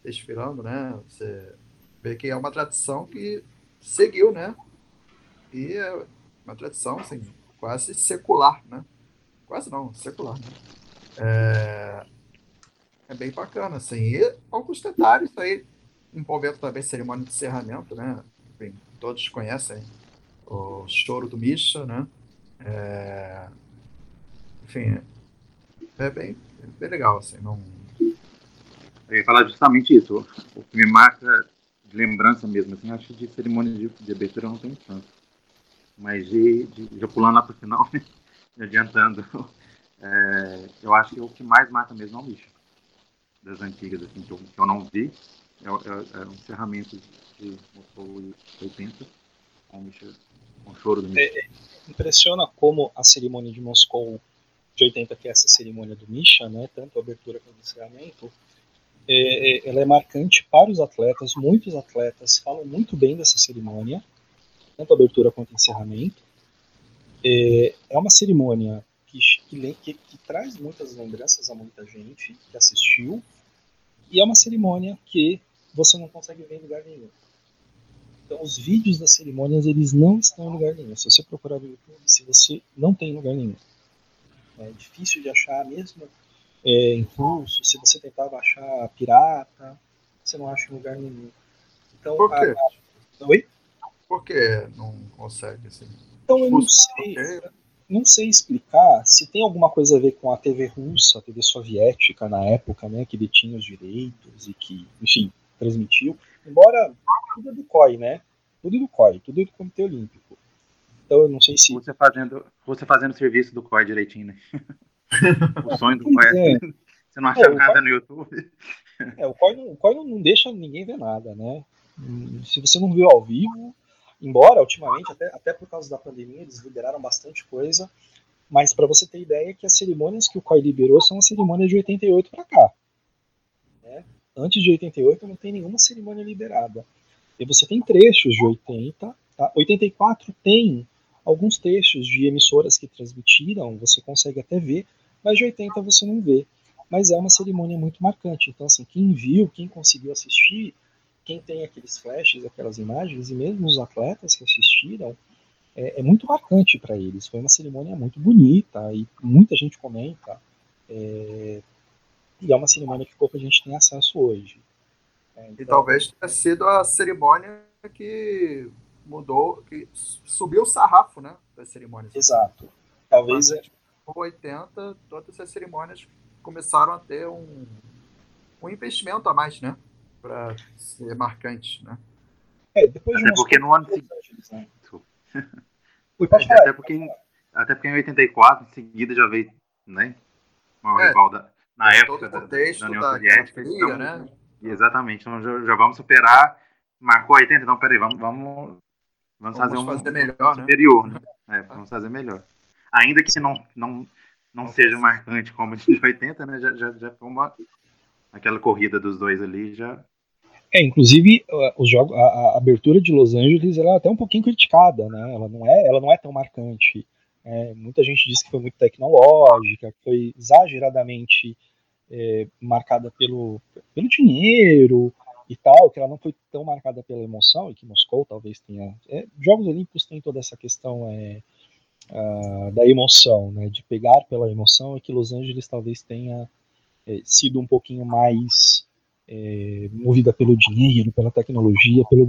desfilando, né? Você vê que é uma tradição que seguiu, né? E é uma tradição, assim, quase secular, né? Quase não, secular, né? É, é bem bacana, assim. E alguns detalhes aí, envolvendo também cerimônia de encerramento, né? Enfim, todos conhecem o choro do Misha, né? É, enfim, é bem, bem legal, assim, não... Eu ia falar justamente isso. O que me marca de lembrança mesmo, assim, acho que de cerimônia de, de abertura não tem tanto. Mas de, de, já pulando lá para o final, né? adiantando, é, eu acho que o que mais marca mesmo é o Misha. Das antigas, assim, que eu, que eu não vi, é, é, é um encerramento de Moscou 80, com o Misha, com choro do Misha. É, impressiona como a cerimônia de Moscou de 80, que é essa cerimônia do Misha, né, tanto a abertura quanto o encerramento, é, é, ela é marcante para os atletas. Muitos atletas falam muito bem dessa cerimônia, tanto abertura quanto encerramento. É, é uma cerimônia que, que, que, que traz muitas lembranças a muita gente que assistiu, e é uma cerimônia que você não consegue ver em lugar nenhum. Então, os vídeos das cerimônias eles não estão em lugar nenhum. Se você procurar no YouTube, se você não tem em lugar nenhum, é difícil de achar mesmo é, em russo. Se você tentar baixar pirata, você não acha em lugar nenhum. Então, Por quê? A... Oi? Por que não consegue, assim? Então, eu não sei, não sei explicar se tem alguma coisa a ver com a TV russa, a TV soviética na época, né, que detinha os direitos e que, enfim, transmitiu. Embora tudo é do COI, né? Tudo é do COI, tudo é do Comitê Olímpico. Então, eu não sei se. Você fazendo, você fazendo serviço do COI direitinho, né? o sonho do COI. É. Você não acha é, nada COI... no YouTube. É, o COI, não, o não deixa ninguém ver nada, né? Se você não viu ao vivo, embora ultimamente, até, até por causa da pandemia, eles liberaram bastante coisa, mas para você ter ideia que as cerimônias que o COI liberou são as cerimônias de 88 para cá. Né? Antes de 88 não tem nenhuma cerimônia liberada. E você tem trechos de 80, tá? 84 tem alguns trechos de emissoras que transmitiram, você consegue até ver, mas de 80 você não vê. Mas é uma cerimônia muito marcante. Então, assim, quem viu, quem conseguiu assistir, quem tem aqueles flashes, aquelas imagens, e mesmo os atletas que assistiram, é, é muito marcante para eles. Foi uma cerimônia muito bonita e muita gente comenta. É, e é uma cerimônia que pouca gente tem acesso hoje. É, então... E talvez tenha sido a cerimônia que mudou, que subiu o sarrafo, né, das cerimônias. Exato. Talvez é. 80, todas as cerimônias começaram a ter um, um investimento a mais, né, para ser marcante, né. É, depois de até porque no ano seguinte, né? até porque em, até porque em 84 em seguida já veio, né, uma é, rival da, na época da, da União Soviética, então, né? Exatamente, então já, já vamos superar marcou 80, então peraí, vamos, vamos, vamos, fazer um fazer melhor, né? superior, né? né? É, vamos fazer melhor. Ainda que não, não, não seja marcante como de 80, né? Já, já, já foi uma. Aquela corrida dos dois ali já. É, inclusive os jogos, a, a, abertura de Los Angeles ela é até um pouquinho criticada, né? Ela não é, ela não é tão marcante. É, muita gente diz que foi muito tecnológica, que foi exageradamente é, marcada pelo, pelo dinheiro e tal, que ela não foi tão marcada pela emoção, e que Moscou talvez tenha. É, Jogos Olímpicos tem toda essa questão é, uh, da emoção, né, de pegar pela emoção, e que Los Angeles talvez tenha é, sido um pouquinho mais é, movida pelo dinheiro, pela tecnologia, pela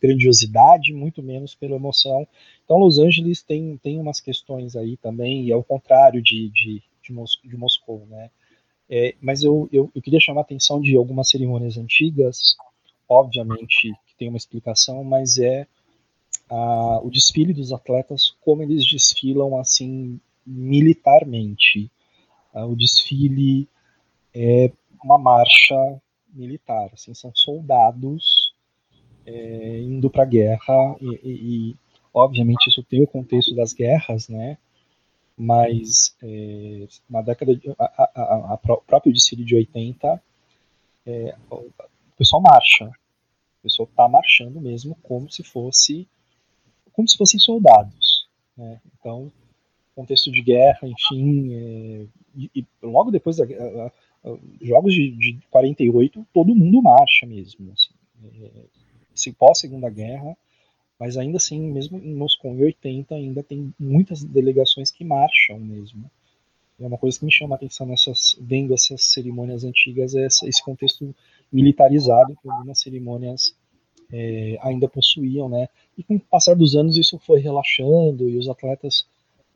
grandiosidade, muito menos pela emoção. Então, Los Angeles tem, tem umas questões aí também, e ao contrário de, de, de, Mos de Moscou, né? É, mas eu, eu, eu, queria chamar a atenção de algumas cerimônias antigas, obviamente que tem uma explicação, mas é o desfile dos atletas, como eles desfilam assim militarmente. o desfile é uma marcha militar, assim, são soldados é, indo para a guerra e, e, e, obviamente isso tem o contexto das guerras, né? Mas é, na década de, a, a, próprio desfile de 80 é, o pessoal marcha, o pessoal está marchando mesmo como se fosse como se fossem soldados, né? Então contexto de guerra, enfim, é, e, e, logo depois da, jogos de, de 48, todo mundo marcha mesmo. Assim, é, pós Segunda Guerra, mas ainda assim, mesmo em Moscou em 80, ainda tem muitas delegações que marcham mesmo. É uma coisa que me chama a atenção nessas, vendo essas cerimônias antigas, é esse contexto militarizado que algumas cerimônias é, ainda possuíam, né? E com o passar dos anos isso foi relaxando e os atletas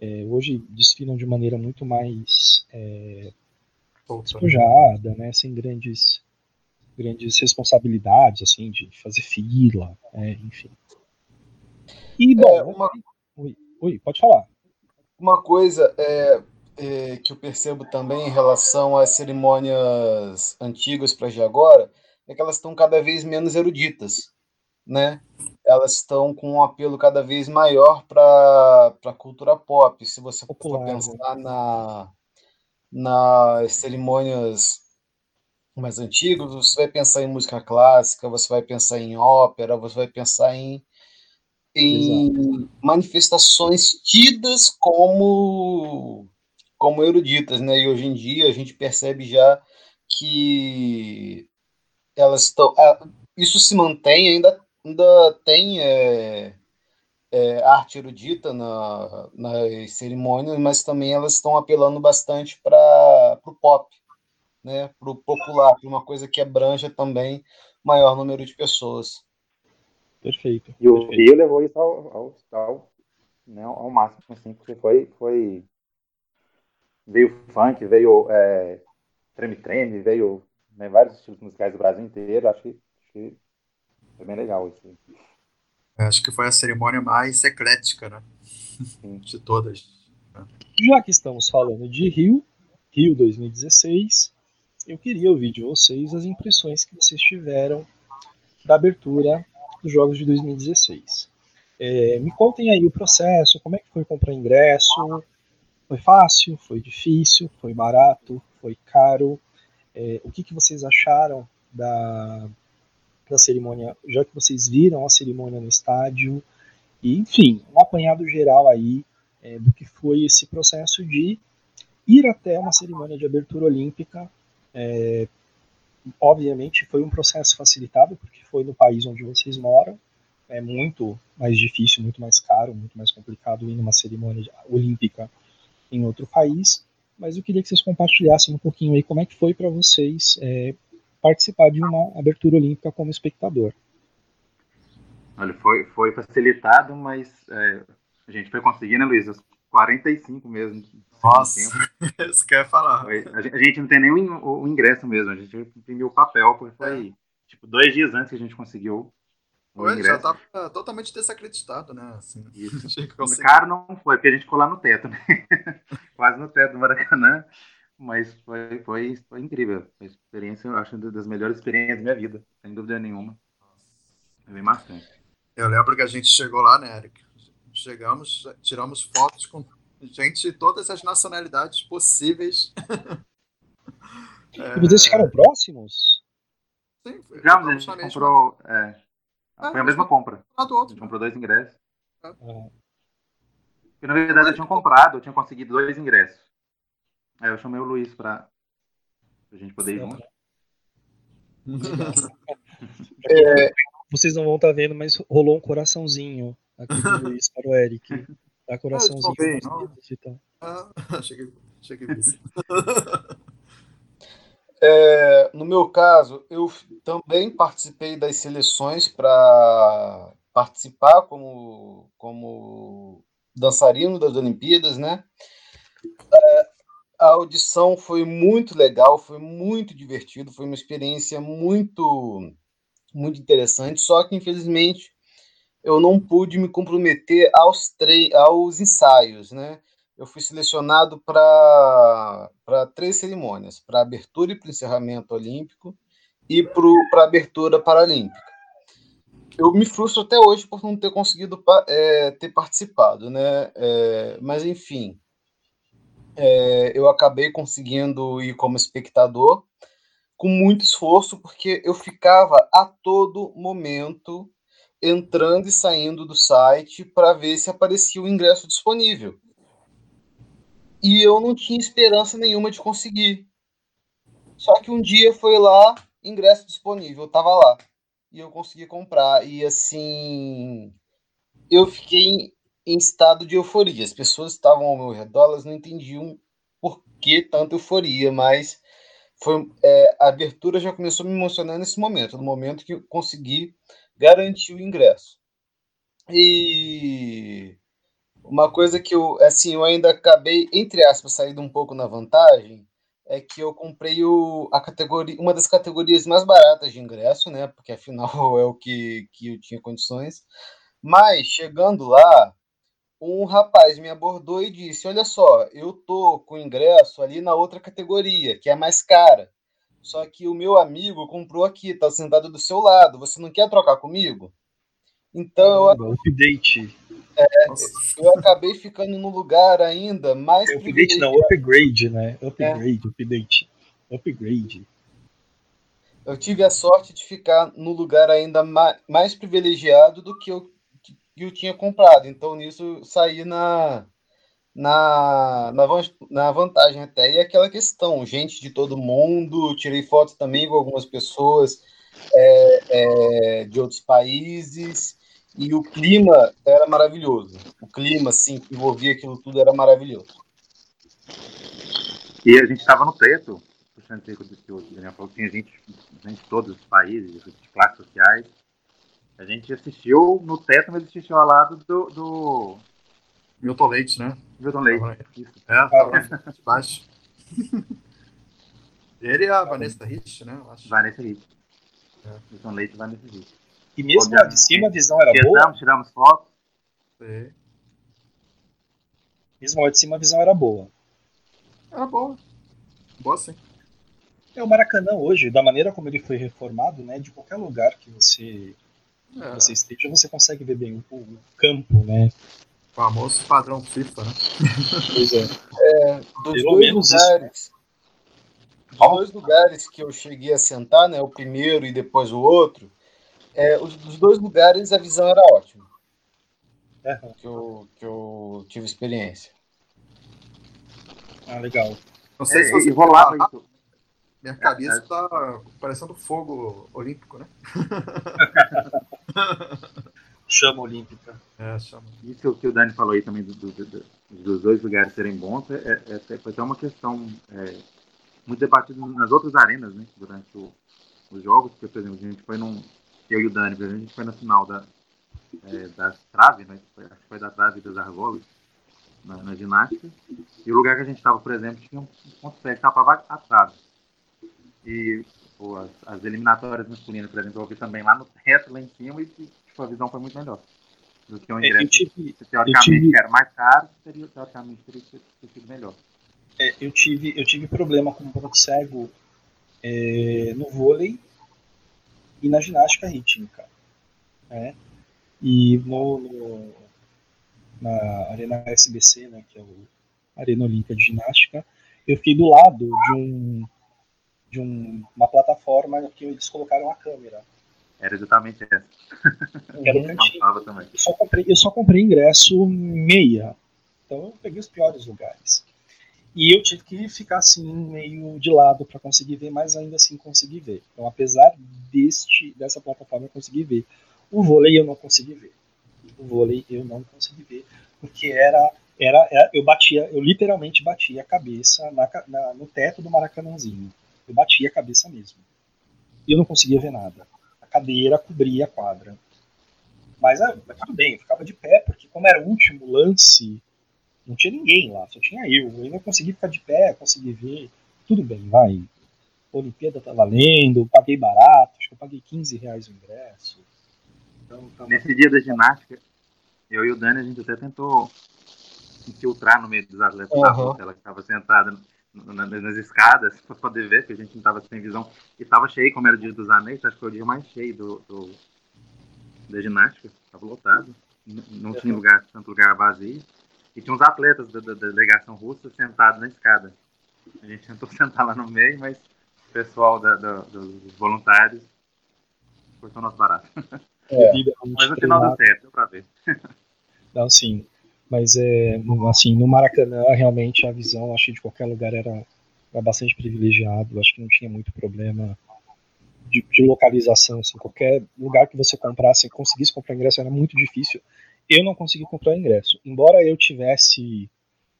é, hoje desfilam de maneira muito mais é, despojada, né, sem grandes grandes responsabilidades, assim, de fazer fila, é, enfim. E, bom, é, uma... oi, oi, pode falar. Uma coisa é, é, que eu percebo também em relação às cerimônias antigas para de agora é que elas estão cada vez menos eruditas, né? Elas estão com um apelo cada vez maior para a cultura pop. Se você for pensar na nas cerimônias mais antigas, você vai pensar em música clássica, você vai pensar em ópera, você vai pensar em, em manifestações tidas como como eruditas, né? E hoje em dia a gente percebe já que elas estão, isso se mantém ainda ainda tem é, é, arte erudita na, nas cerimônias, mas também elas estão apelando bastante para o pop, né, para o popular, para uma coisa que abranja também maior número de pessoas. Perfeito. E o perfeito. Rio levou isso ao, ao, ao, né, ao máximo, assim, porque foi, foi veio funk, veio é, treme-treme, veio né, vários estilos musicais do Brasil inteiro. Acho que, acho que foi bem legal isso. Acho que foi a cerimônia mais eclética, né? De todas. Já que estamos falando de Rio, Rio 2016, eu queria ouvir de vocês as impressões que vocês tiveram da abertura dos Jogos de 2016. É, me contem aí o processo, como é que foi comprar ingresso, foi fácil, foi difícil, foi barato, foi caro, é, o que, que vocês acharam da, da cerimônia, já que vocês viram a cerimônia no estádio, e enfim, um apanhado geral aí é, do que foi esse processo de ir até uma cerimônia de abertura olímpica. É, obviamente foi um processo facilitado, porque foi no país onde vocês moram, é muito mais difícil, muito mais caro, muito mais complicado ir numa cerimônia olímpica em outro país, mas eu queria que vocês compartilhassem um pouquinho aí como é que foi para vocês é, participar de uma abertura olímpica como espectador. Olha, foi, foi facilitado, mas é, a gente foi conseguir, né, Luiz? Os 45 mesmo. Nossa, isso quer falar. Foi, a, gente, a, gente, não tem nem o, o, ingresso mesmo, a gente imprimiu o papel, porque foi é. tipo dois dias antes que a gente conseguiu. O já estava totalmente desacreditado, né? Assim, Isso. Caro não foi, porque a gente ficou lá no teto, né? Quase no teto do Maracanã. Mas foi, foi, foi incrível. A experiência, eu acho, das melhores experiências da minha vida, sem dúvida nenhuma. Foi bem marcante. Eu lembro que a gente chegou lá, né, Eric? Chegamos, tiramos fotos com gente de todas as nacionalidades possíveis. E vocês ficaram próximos? Sim, foi, Digamos, a gente comprou. É, Ah, foi a mesma compra. do A outro. gente comprou dois ingressos. Porque na verdade eu tinha comprado, eu tinha conseguido dois ingressos. Aí eu chamei o Luiz pra, pra gente poder ir junto. Vocês não vão estar vendo, mas rolou um coraçãozinho aqui do Luiz para o Eric. Dá coraçãozinho. Ah, eles nos não dedos e tal. Ah, achei que, achei que. É, no meu caso, eu também participei das seleções para participar como, como dançarino das Olimpíadas, né? É, a audição foi muito legal, foi muito divertido, foi uma experiência muito, muito interessante, só que infelizmente eu não pude me comprometer aos, tre aos ensaios, né? eu fui selecionado para três cerimônias, para abertura e para encerramento olímpico e para abertura paralímpica. Eu me frustro até hoje por não ter conseguido é, ter participado, né? É, mas enfim, é, eu acabei conseguindo ir como espectador com muito esforço, porque eu ficava a todo momento entrando e saindo do site para ver se aparecia o ingresso disponível. E eu não tinha esperança nenhuma de conseguir. Só que um dia foi lá, ingresso disponível, tava lá. E eu consegui comprar. E assim eu fiquei em, estado de euforia. As pessoas estavam ao meu redor, elas não entendiam por que tanta euforia, mas foi é, a abertura já começou a me emocionar nesse momento, no momento que eu consegui garantir o ingresso. E uma coisa que eu, assim, eu ainda acabei, entre aspas, saindo um pouco na vantagem, é que eu comprei o, a categoria, uma das categorias mais baratas de ingresso, né? Porque afinal é o que, que eu tinha condições. Mas chegando lá, um rapaz me abordou e disse: Olha só, eu tô com ingresso ali na outra categoria, que é mais cara. Só que o meu amigo comprou aqui, tá sentado do seu lado. Você não quer trocar comigo? Então eu, update. É, eu acabei ficando no lugar ainda mais. É update não, upgrade, né? Upgrade, é. update. Upgrade. Eu tive a sorte de ficar no lugar ainda mais, mais privilegiado do que eu, que eu tinha comprado. Então, nisso, eu saí na, na, na, na vantagem até. E aquela questão, gente de todo mundo, tirei fotos também com algumas pessoas é, é, de outros países e o clima era maravilhoso. O clima, assim, que envolvia aquilo tudo era maravilhoso. E a gente estava no teto, puxando o que o Daniel falou, tinha gente, gente de todos os países, de classes sociais. A gente assistiu no teto, mas assistiu ao lado do. do... Milton Leite, né? Milton Leite. Isso. É, tava baixo. Ele e a Vanessa Rich, né? Vanessa Rich. É. Milton Leite e Vanessa Rich. E mesmo lá de cima a visão era tiramos, boa? Tiramos fotos. Sim. Mesmo lá de cima a visão era boa. Era boa. Boa sim. É, o Maracanã hoje, da maneira como ele foi reformado, né, de qualquer lugar que você, é. você esteja, você consegue ver bem o, o campo, né? O famoso padrão FIFA, né? Pois é. é dos Pelo dois menos lugares, isso. Dos dois lugares que eu cheguei a sentar, né, o primeiro e depois o outro, é, os, dos dois lugares a visão era ótima. É. Que, eu, que eu tive experiência. Ah, legal. Não sei é, se você rolava isso. Minha cabeça tá parecendo fogo olímpico, né? chama olímpica. É, chama. Isso que o Dani falou aí também do, do, do, dos dois lugares serem bons é, é, é, foi até uma questão é, muito debatida nas outras arenas, né? Durante o, os jogos, porque, por exemplo, a gente foi num. Eu e o Dani, por exemplo, a gente foi na final da, é, das traves, né? Foi, acho que foi da trave das argolas, na, na, ginástica. E o lugar que a gente estava, por exemplo, tinha um ponto cego que tapava a trave. E pô, as, as, eliminatórias masculinas, por exemplo, eu vi também lá no teto, lá em cima, e tipo, a visão foi muito melhor. Do que um ingresso eu tive, que teoricamente tive, era mais caro, seria, teoricamente teria sido melhor. É, eu, tive, eu tive problema com ponto cego é, no vôlei e na ginástica rítmica. Né? E no, no, na Arena SBC, né, que é a Arena Olímpica de Ginástica, eu fiquei do lado de um de um, uma plataforma que eles colocaram a câmera. Era exatamente essa. Era o cantinho. Eu só, comprei, eu só comprei ingresso meia. Então eu peguei os piores lugares. E eu tive que ficar assim, meio de lado para conseguir ver, mas ainda assim consegui ver. Então, apesar deste, dessa plataforma, eu consegui ver. O vôlei eu não consegui ver. O vôlei eu não consegui ver, porque era, era, era eu batia, eu literalmente batia a cabeça na, na, no teto do Maracanãzinho. Eu batia a cabeça mesmo. E eu não conseguia ver nada. A cadeira cobria a quadra. Mas, ah, tudo bem, eu ficava de pé, porque como era o último lance, não tinha ninguém lá, só tinha eu. Eu ainda consegui ficar de pé, consegui ver. Tudo bem, vai. A Olimpíada tá valendo, paguei barato, acho que eu paguei 15 reais o ingresso. Então, tava... Nesse dia da ginástica, eu e o Dani, a gente até tentou infiltrar no meio dos atletas uhum. ela que estava sentada nas escadas para poder ver, porque a gente não estava sem visão. E estava cheio, como era o dia dos anéis, acho que foi o dia mais cheio do, do da ginástica, estava lotado. Não tinha lugar, tanto lugar vazio. E tinha uns atletas da, da, da delegação russa sentados na escada. A gente tentou sentar lá no meio, mas o pessoal da, dos voluntários cortou nosso barato. É, mas no final deu certo, deu pra ver. Não, sim. Mas é, assim, no Maracanã, realmente a visão, acho que de qualquer lugar era, era bastante privilegiado. Acho que não tinha muito problema de, de, localização. Assim, qualquer lugar que você comprasse, conseguisse comprar ingresso, era muito difícil eu não consegui comprar ingresso. Embora eu tivesse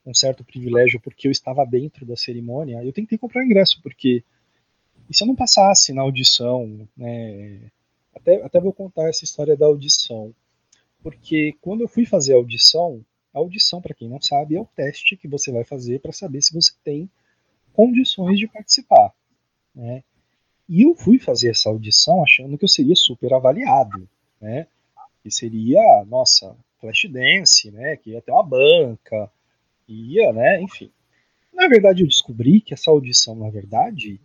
um certo privilégio porque eu estava dentro da cerimônia, eu tentei comprar ingresso, porque e se eu não passasse na audição, né, até, até vou contar essa história da audição, porque quando eu fui fazer a audição, a audição, para quem não sabe, é o teste que você vai fazer para saber se você tem condições de participar, né? E eu fui fazer essa audição achando que eu seria super avaliado, né? que seria, nossa, Flashdance, né, que ia ter uma banca, ia, né, enfim. Na verdade, eu descobri que essa audição, na verdade,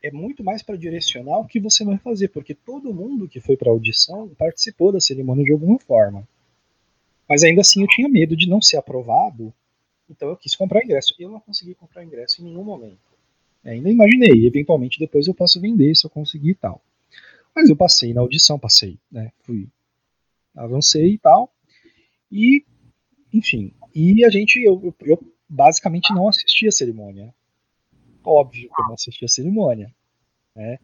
é muito mais para direcionar o que você vai fazer, porque todo mundo que foi para a audição participou da cerimônia de alguma forma. Mas ainda assim eu tinha medo de não ser aprovado, então eu quis comprar ingresso. Eu não consegui comprar ingresso em nenhum momento. ainda imaginei, eventualmente depois eu posso vender se eu conseguir e tal. Mas eu passei na audição, passei, né? Fui avancei e tal. E, enfim, e a gente, eu, eu basicamente não assisti a cerimônia. Óbvio que eu não assisti a cerimônia. Né?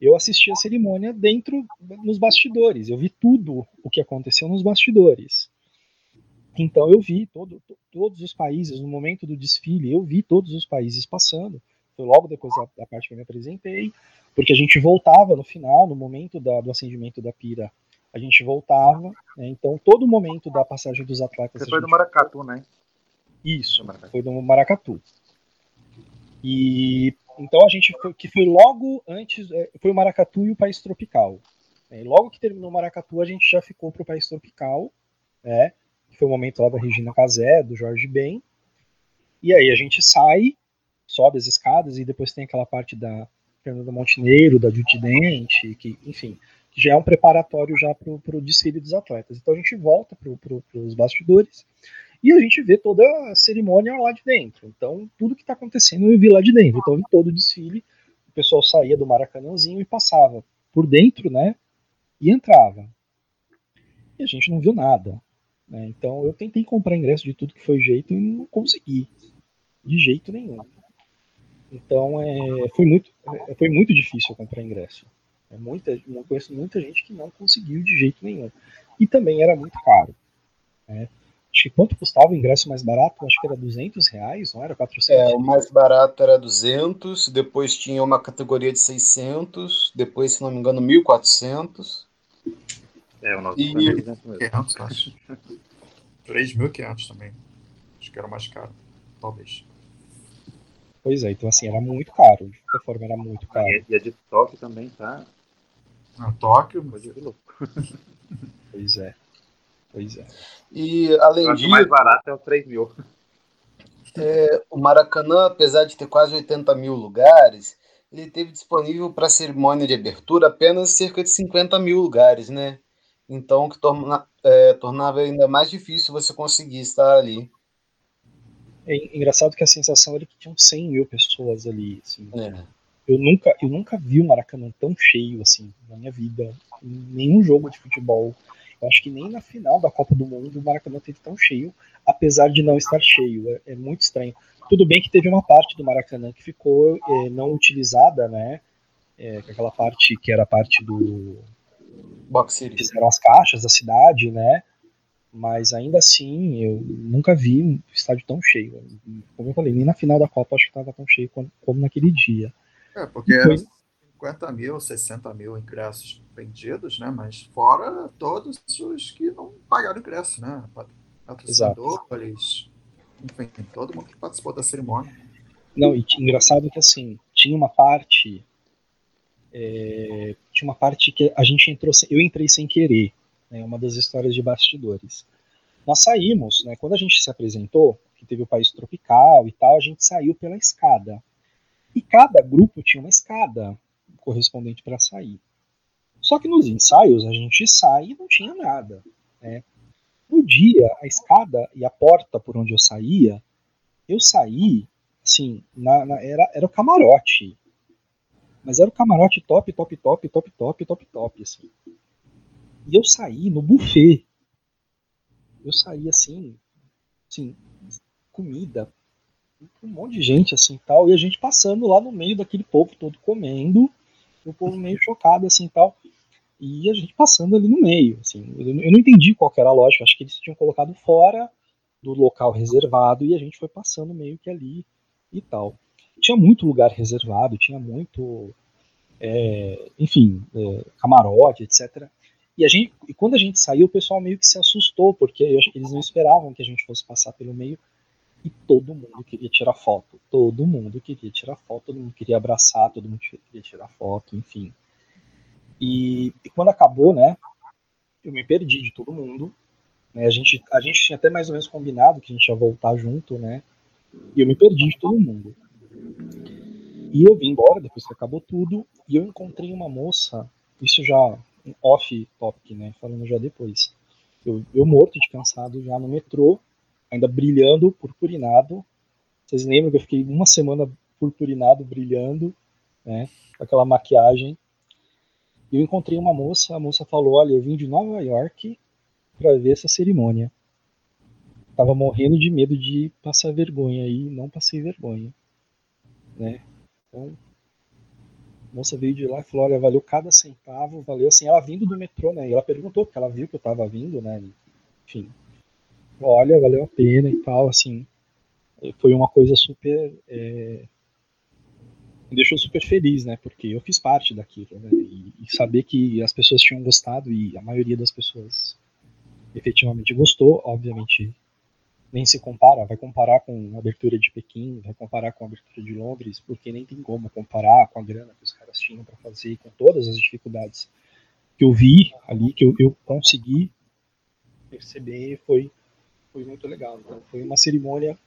Eu assisti a cerimônia dentro, nos bastidores. Eu vi tudo o que aconteceu nos bastidores. Então eu vi todo, todos os países, no momento do desfile, eu vi todos os países passando. Foi logo depois da, da parte que eu me apresentei, porque a gente voltava no final, no momento da, do acendimento da pira, a gente voltava, né? então todo momento da passagem dos atletas. Você foi do Maracatu, né? Isso, Maracatu. foi do Maracatu. E então a gente foi, que foi logo antes, é, foi o Maracatu e o País Tropical. É, logo que terminou o Maracatu, a gente já ficou para o País Tropical, né? Que foi o momento lá da Regina Casé, do Jorge Ben. E aí a gente sai, sobe as escadas e depois tem aquela parte da Fernanda Montenegro, da Juti Dente, que, enfim, que já é um preparatório já para o desfile dos atletas. Então a gente volta para pro, os bastidores e a gente vê toda a cerimônia lá de dentro. Então tudo que está acontecendo eu vi lá de dentro. Então eu vi todo o desfile, o pessoal saía do Maracanãzinho e passava por dentro, né? E entrava. E a gente não viu nada. Né? Então eu tentei comprar ingresso de tudo que foi jeito e não consegui. De jeito nenhum. Então é, foi, muito, é, foi muito difícil comprar ingresso. É muita, eu conheço muita gente que não conseguiu de jeito nenhum. E também era muito caro. Né? Acho que quanto custava o ingresso mais barato? Acho que era 200 reais, não era 400? É, o mais barato era 200, depois tinha uma categoria de 600, depois, se não me engano, 1.400. É, o nosso e... 500, acho. 3.500 também. Acho que era mais caro, talvez. Pois é, então assim, era muito caro. De qualquer forma, era muito caro. E a de Tóquio também tá. Ah, Tóquio? Coisa de louco. pois é. Pois é. E além disso. O mais barato é o 3 mil. É, o Maracanã, apesar de ter quase 80 mil lugares, ele teve disponível para a cerimônia de abertura apenas cerca de 50 mil lugares, né? Então, que torna, é, tornava ainda mais difícil você conseguir estar ali. É engraçado que a sensação era que tinham 100 mil pessoas ali. Assim. É. eu nunca, eu nunca vi o Maracanã tão cheio assim na minha vida, em nenhum jogo de futebol. Eu acho que nem na final da Copa do Mundo o Maracanã teve tão cheio, apesar de não estar cheio. É, é muito estranho. Tudo bem que teve uma parte do Maracanã que ficou é, não utilizada, né? É, aquela parte que era a parte do. Box City. Fizeram as caixas da cidade, né? Mas ainda assim, eu nunca vi um estádio tão cheio. Como eu falei, nem na final da Copa acho que estava tão cheio como, naquele dia. É, porque eram 50 mil, 60 mil ingressos vendidos, né? Mas fora todos os que não pagaram ingresso, né? Patrocinadores, enfim, todo mundo que participou da cerimônia. Não, e engraçado que assim, tinha uma parte. É, tinha uma parte que a gente entrou. Eu entrei sem querer. Né, uma das histórias de bastidores. Nós saímos, né, quando a gente se apresentou, que teve o país tropical e tal, a gente saiu pela escada. E cada grupo tinha uma escada correspondente para sair. Só que nos ensaios a gente sai e não tinha nada. Né? No dia, a escada e a porta por onde eu saía, eu saí, assim, na, na, era, era o camarote. Mas era o camarote top, top, top, top, top, top, top, assim. E eu saí no buffet. Eu saí assim, assim, comida, um monte de gente assim tal, e a gente passando lá no meio daquele povo todo comendo, o povo meio chocado assim tal, e a gente passando ali no meio, assim, eu, eu não entendi qual era a lógica, acho que eles tinham colocado fora do local reservado e a gente foi passando meio que ali e tal. Tinha muito lugar reservado, tinha muito, é, enfim, é, camarote, etc. E, a gente, e quando a gente saiu, o pessoal meio que se assustou, porque eles não esperavam que a gente fosse passar pelo meio e todo mundo queria tirar foto. Todo mundo queria tirar foto, todo mundo queria abraçar, todo mundo queria tirar foto, enfim. E, e quando acabou, né, eu me perdi de todo mundo. Né, a, gente, a gente tinha até mais ou menos combinado que a gente ia voltar junto, né? E eu me perdi de todo mundo. E eu vim embora depois que acabou tudo. E eu encontrei uma moça, isso já off topic, né? Falando já depois. Eu, eu morto de cansado já no metrô, ainda brilhando, purpurinado. Vocês lembram que eu fiquei uma semana purpurinado, brilhando, né? Com aquela maquiagem. E eu encontrei uma moça, a moça falou: Olha, eu vim de Nova York para ver essa cerimônia. Tava morrendo de medo de passar vergonha e não passei vergonha, né? Então, a moça veio de lá e falou: Olha, valeu cada centavo, valeu assim. Ela vindo do metrô, né? E ela perguntou, porque ela viu que eu tava vindo, né? Enfim, olha, valeu a pena e tal, assim. Foi uma coisa super. É, me deixou super feliz, né? Porque eu fiz parte daquilo, né? E, e, saber que as pessoas tinham gostado e a maioria das pessoas efetivamente gostou, obviamente nem se compara, vai comparar com a abertura de Pequim, vai comparar com a abertura de Londres, porque nem tem como comparar com a grana que os caras tinham para fazer, com todas as dificuldades que eu vi ali, que eu, eu consegui perceber, foi foi muito legal. Então, foi uma cerimônia,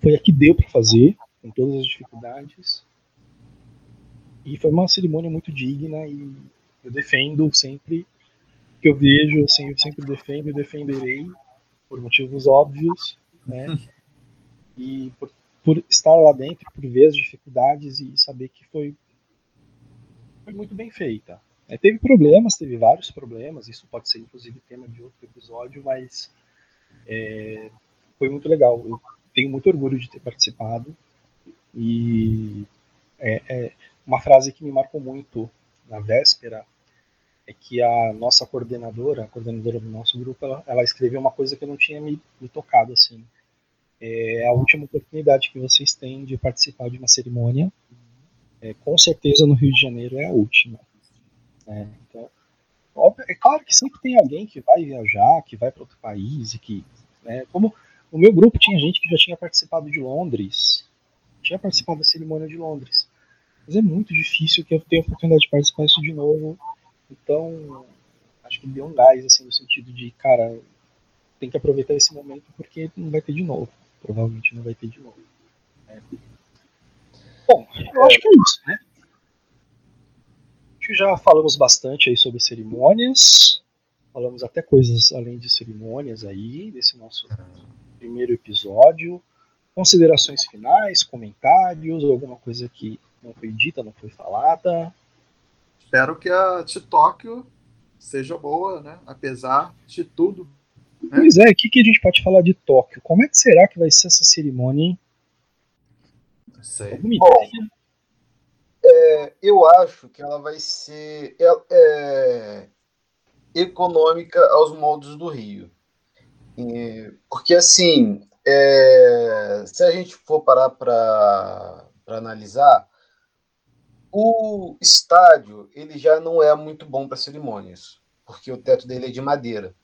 foi a que deu para fazer, com todas as dificuldades. E foi uma cerimônia muito digna e eu defendo sempre que eu vejo, sempre, eu sempre defendo e defenderei por motivos óbvios, né? E por, por, estar lá dentro, por ver as dificuldades e saber que foi, foi muito bem feita. É, teve problemas, teve vários problemas, isso pode ser inclusive tema de outro episódio, mas é, foi muito legal. Eu tenho muito orgulho de ter participado. E é, é, uma frase que me marcou muito na véspera é que a nossa coordenadora, a coordenadora do nosso grupo, ela, ela escreveu uma coisa que eu não tinha me, me tocado assim. É a última oportunidade que vocês têm de participar de uma cerimônia. É, com certeza no Rio de Janeiro é a última. É, então, óbvio, é claro que sempre tem alguém que vai viajar, que vai para outro país e que, né, como o meu grupo tinha gente que já tinha participado de Londres, tinha participado da cerimônia de Londres, mas é muito difícil que eu tenha a oportunidade de participar disso de novo. Então, acho que deu um gás assim no sentido de, cara, tem que aproveitar esse momento porque não vai ter de novo, provavelmente não vai ter de novo. Né. Bom, eu acho que é isso, né? que já falamos bastante aí sobre cerimônias, falamos até coisas além de cerimônias aí, nesse nosso primeiro episódio. considerações finais, comentários, alguma coisa que não foi dita, não foi falada. Espero que a de Tóquio seja boa, né? Apesar de tudo. Né? Pois é, o que, que a gente pode falar de Tóquio? Como é que será que vai ser essa cerimônia, hein? Não sei. Bom, é, eu acho que ela vai ser é, é, econômica aos moldes do Rio. E, porque, assim, é, se a gente for parar para analisar, o estádio ele já não é muito bom para cerimônias, porque o teto dele é de madeira.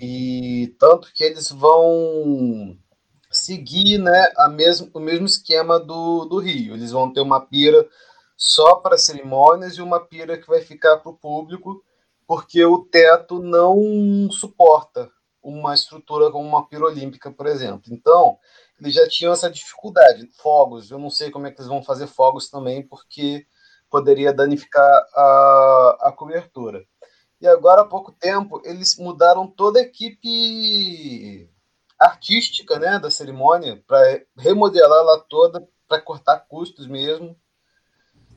E tanto que eles vão seguir né, a mesmo, o mesmo esquema do, do Rio. Eles vão ter uma pira só para cerimônias e uma pira que vai ficar para o público, porque o teto não suporta uma estrutura como uma pira olímpica, por exemplo. Então, eles já tinham essa dificuldade. Fogos, eu não sei como é que eles vão fazer fogos também, porque poderia danificar a, a cobertura. E agora, há pouco tempo, eles mudaram toda a equipe artística né, da cerimônia para remodelar ela toda, para cortar custos mesmo,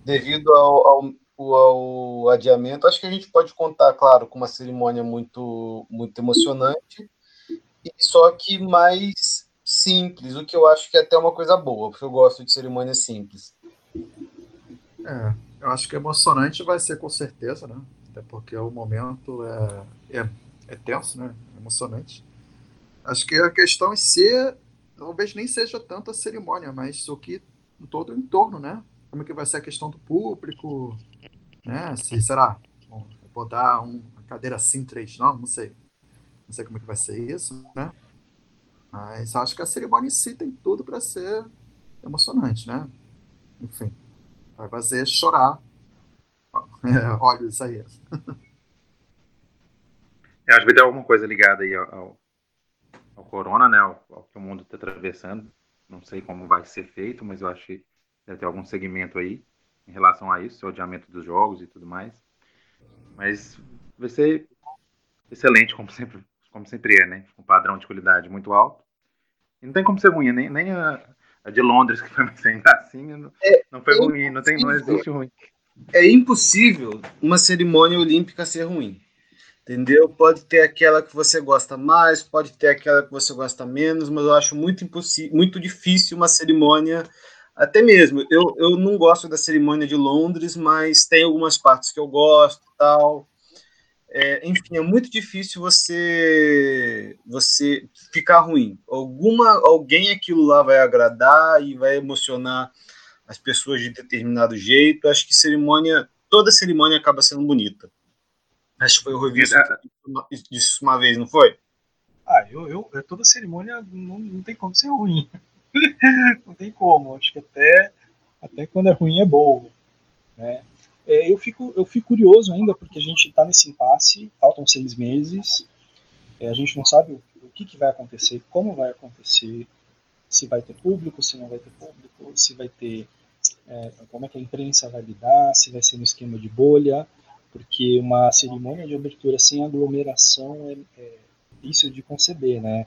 devido ao, ao, adiamento. Acho que a gente pode contar, claro, com uma cerimônia muito, muito emocionante, só que mais simples, o que eu acho que é até uma coisa boa, porque eu gosto de cerimônias simples. É, eu acho que emocionante vai ser com certeza, né? Até porque o momento é, é, é tenso, né? Emocionante. Acho que a questão em si, talvez nem seja tanto a cerimônia, mas o que todo o entorno, né? Como é que vai ser a questão do público, né? Se será, bom, vou dar um, uma cadeira assim, três, não, não sei. Não sei como é que vai ser isso, né? Mas acho que a cerimônia em si tem tudo para ser emocionante, né? Enfim, vai fazer chorar olhos aí. É, acho que ter alguma coisa ligada aí ao, ao corona, né, ao, ao que o mundo está atravessando. Não sei como vai ser feito, mas eu acho que deve ter algum segmento aí em relação a isso, o adiamento dos jogos e tudo mais. Mas vai ser excelente, como sempre, como sempre é, né? Um padrão de qualidade muito alto. E não tem como ser ruim, nem, nem a, a de Londres, que foi ainda assim, não, é, não foi é ruim, não, tem, não existe ruim. É impossível uma cerimônia olímpica ser ruim. Entendeu? Pode ter aquela que você gosta mais, pode ter aquela que você gosta menos, mas eu acho muito impossível, muito difícil uma cerimônia, até mesmo. Eu, eu não gosto da cerimônia de Londres, mas tem algumas partes que eu gosto, tal. É, enfim, é muito difícil você você ficar ruim. Alguma alguém aquilo lá vai agradar e vai emocionar as pessoas de determinado jeito. Acho que cerimônia, toda cerimônia acaba sendo bonita. Acho que foi o revista que disse isso uma vez, não foi? Ah, eu, eu, toda cerimônia não, não tem como ser ruim. não tem como. Acho que até, até quando é ruim é bom. Né? É, eu, fico, eu fico curioso ainda, porque a gente está nesse impasse, faltam seis meses, é, a gente não sabe o, o que, que vai acontecer, como vai acontecer, se vai ter público, se não vai ter público, se vai ter. É, como é que a imprensa vai lidar, se vai ser no esquema de bolha porque uma cerimônia de abertura sem aglomeração é, é difícil de conceber, né?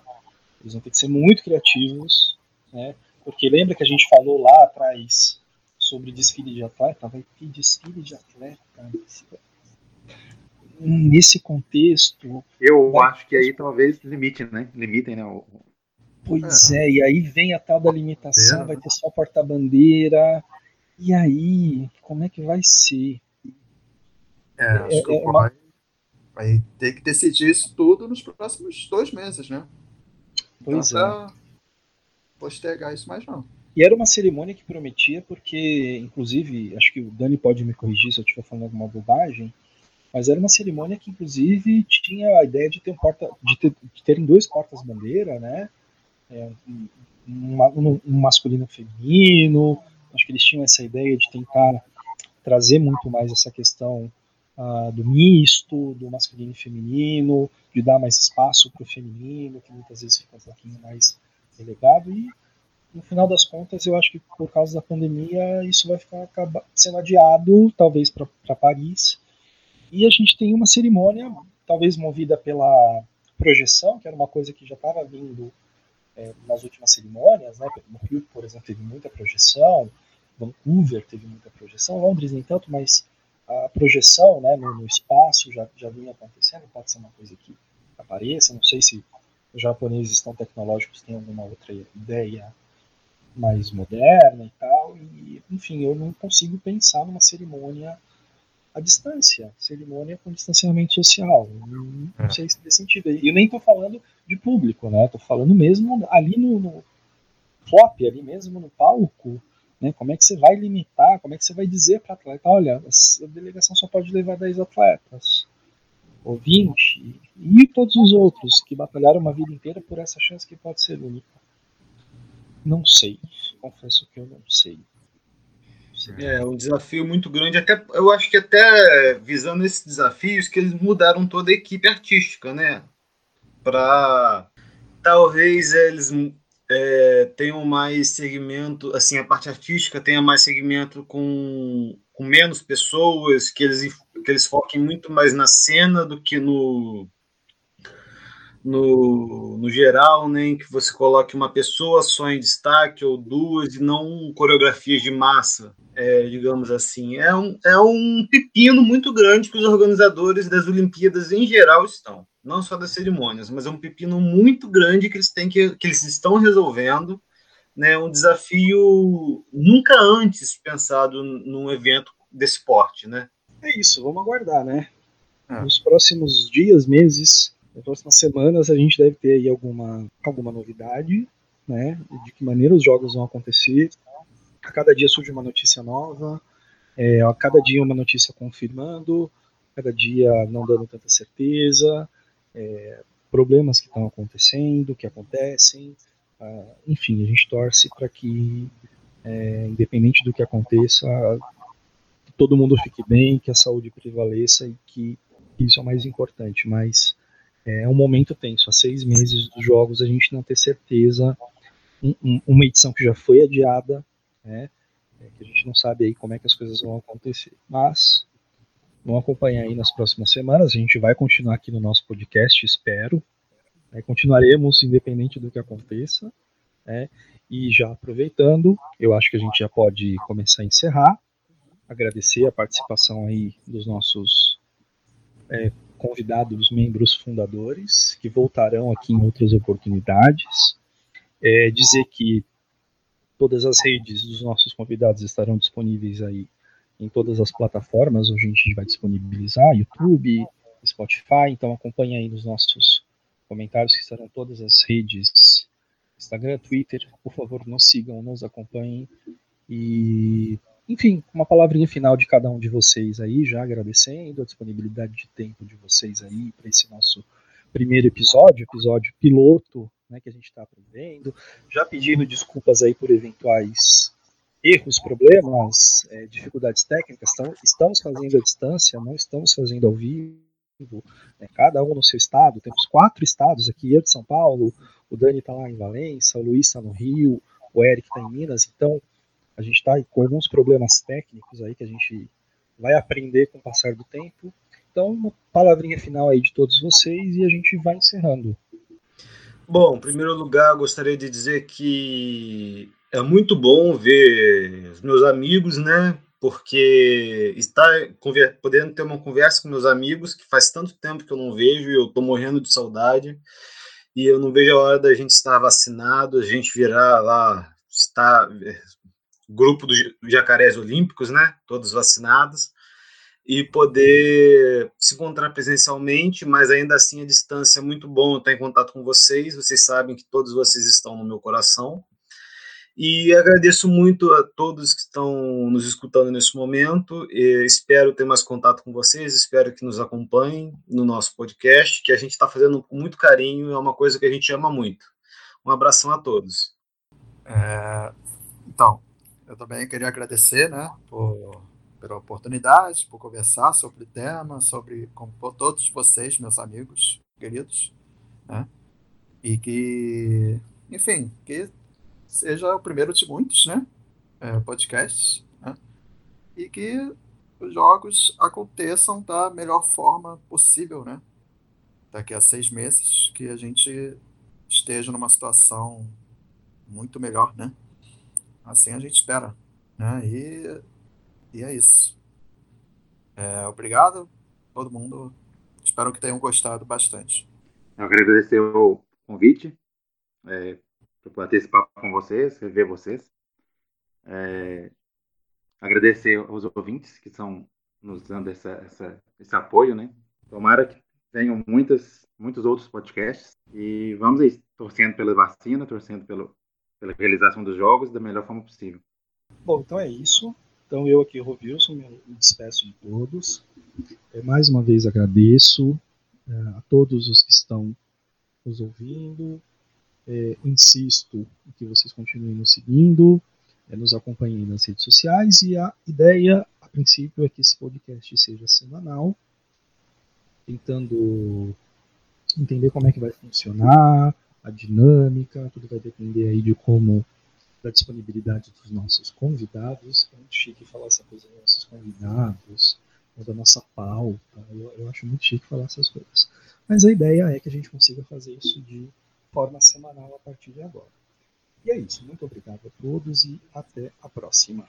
Eles vão ter que ser muito criativos, né? Porque lembra que a gente falou lá atrás sobre desfile de atleta? Vai ter desfile de atleta nesse contexto. Eu vai... acho que aí talvez limite, né? Limitem, né? O... Pois é. é, e aí vem a tal da limitação, é. vai ter só porta-bandeira. E aí, como é que vai ser? É, é, acho que é, o vai, vai ter que decidir isso tudo nos próximos dois meses, né? Pois não é. postergar isso mais não. E era uma cerimônia que prometia, porque, inclusive, acho que o Dani pode me corrigir se eu estiver falando alguma bobagem, mas era uma cerimônia que, inclusive, tinha a ideia de ter um porta, de, ter, de terem dois portas-bandeira, né? É, um, um, masculino e um feminino. Acho que eles tinham essa ideia de tentar trazer muito mais essa questão uh, do misto, do masculino e feminino, de dar mais espaço para o feminino, que muitas vezes fica um pouquinho mais relegado. E, no final das contas, eu acho que por causa da pandemia, isso vai ficar sendo adiado, talvez para Paris. E a gente tem uma cerimônia, talvez movida pela projeção, que era uma coisa que já estava vindo é, nas últimas cerimônias, né? No Rio, por exemplo, teve muita projeção, Vancouver teve muita projeção, Londres nem tanto, mas a projeção né, no, no, espaço já, já vinha acontecendo, pode ser uma coisa que apareça, não sei se os japoneses tão tecnológicos têm alguma outra ideia mais moderna e tal, e enfim, eu não consigo pensar numa cerimônia à distância, cerimônia com distanciamento social, não, não é. sei se faz sentido, e eu nem estou falando de público, né, estou falando mesmo ali no, no flop, ali mesmo no palco, né? Como é que você vai limitar? Como é que você vai dizer para atleta, olha, a delegação só pode levar 10 atletas, ou 20, e todos os outros que batalharam uma vida inteira por essa chance que pode ser única? Não sei. Confesso que eu não sei. É um desafio muito grande. Até eu acho que até visando esses desafios que eles mudaram toda a equipe artística, né? Para talvez eles é, tenham mais segmento, assim, a parte artística tenha mais segmento com, com menos pessoas, que eles, que eles foquem muito mais na cena do que no, no, no geral, né, que você coloque uma pessoa só em destaque ou duas e não coreografias de massa, é, digamos assim. É um, é um pepino muito grande que os organizadores das Olimpíadas em geral estão não só das cerimônias, mas é um pepino muito grande que eles têm que, que eles estão resolvendo, né? Um desafio nunca antes pensado num evento desse porte, né? É isso, vamos aguardar, né? É. Nos próximos dias, meses, nas próximas semanas, a gente deve ter aí alguma, alguma novidade, né? De que maneira os jogos vão acontecer. A cada dia surge uma notícia nova, é, a cada dia uma notícia confirmando, cada dia não dando tanta certeza é, problemas que estão acontecendo, que acontecem. Uh, enfim, a gente torce para que, é, independente do que aconteça, que todo mundo fique bem, que a saúde prevaleça e que isso é o mais importante. Mas é um momento tenso. Há seis meses dos jogos a gente não ter certeza. Um, um, uma edição que já foi adiada, né, é, que a gente não sabe aí como é que as coisas vão acontecer. Mas Vão acompanhar aí nas próximas semanas. A gente vai continuar aqui no nosso podcast, espero. É, continuaremos independente do que aconteça. Né? E já aproveitando, eu acho que a gente já pode começar a encerrar. Agradecer a participação aí dos nossos é, convidados, membros fundadores, que voltarão aqui em outras oportunidades. É, dizer que todas as redes dos nossos convidados estarão disponíveis aí em todas as plataformas. Hoje a gente vai disponibilizar YouTube, Spotify, então acompanhe aí nos nossos comentários que estarão todas as redes, Instagram, Twitter. Por favor, nos sigam, nos acompanhem. E, enfim, uma palavrinha final de cada um de vocês aí, já agradecendo a disponibilidade de tempo de vocês aí para esse nosso primeiro episódio, episódio piloto, né, que a gente está aprendendo. Já pedindo desculpas aí por eventuais erros, problemas, é, dificuldades técnicas, então, estamos fazendo à distância, não estamos fazendo ao vivo, né, cada um no seu estado, temos quatro estados aqui, eu de São Paulo, o Dani está lá em Valença, o Luiz está no Rio, o Eric está em Minas, então a gente está com alguns problemas técnicos aí que a gente vai aprender com o passar do tempo. Então, uma palavrinha final aí de todos vocês e a gente vai encerrando. Bom, em primeiro lugar, gostaria de dizer que é muito bom ver os meus amigos, né? Porque estar podendo ter uma conversa com meus amigos que faz tanto tempo que eu não vejo e eu tô morrendo de saudade. E eu não vejo a hora da gente estar vacinado, a gente virar lá, estar grupo dos jacarés olímpicos, né? Todos vacinados e poder se encontrar presencialmente, mas ainda assim a distância é muito bom estar em contato com vocês. Vocês sabem que todos vocês estão no meu coração. E agradeço muito a todos que estão nos escutando nesse momento. E espero ter mais contato com vocês, espero que nos acompanhem no nosso podcast, que a gente está fazendo com muito carinho, é uma coisa que a gente ama muito. Um abração a todos. É, então, eu também queria agradecer né, por, pela oportunidade, por conversar sobre o tema, sobre com todos vocês, meus amigos queridos, né, e que, enfim, que seja o primeiro de muitos, né? É, podcasts, né? E que os jogos aconteçam da melhor forma possível, né? Daqui a seis meses, que a gente esteja numa situação muito melhor, né? Assim a gente espera, né? E, e é isso. É, obrigado, todo mundo. Espero que tenham gostado bastante. Eu quero agradecer o convite, é, para papo com vocês, rever vocês. É, agradecer aos ouvintes que estão nos dando essa, essa, esse apoio, né? Tomara que tenham muitas, muitos outros podcasts e vamos aí, torcendo pela vacina, torcendo pelo, pela realização dos jogos da melhor forma possível. Bom, então é isso. Então eu aqui, Rovilson, me despeço de todos. É, mais uma vez agradeço é, a todos os que estão nos ouvindo. É, insisto que vocês continuem nos seguindo, é, nos acompanhem nas redes sociais e a ideia, a princípio, é que esse podcast seja semanal, tentando entender como é que vai funcionar, a dinâmica, tudo vai depender aí de como da disponibilidade dos nossos convidados. É muito chique falar essa coisa dos nossos convidados, ou da nossa pauta. Eu, eu acho muito chique falar essas coisas. Mas a ideia é que a gente consiga fazer isso de forma semanal a partir de agora. E é isso. Muito obrigado a todos e até a próxima.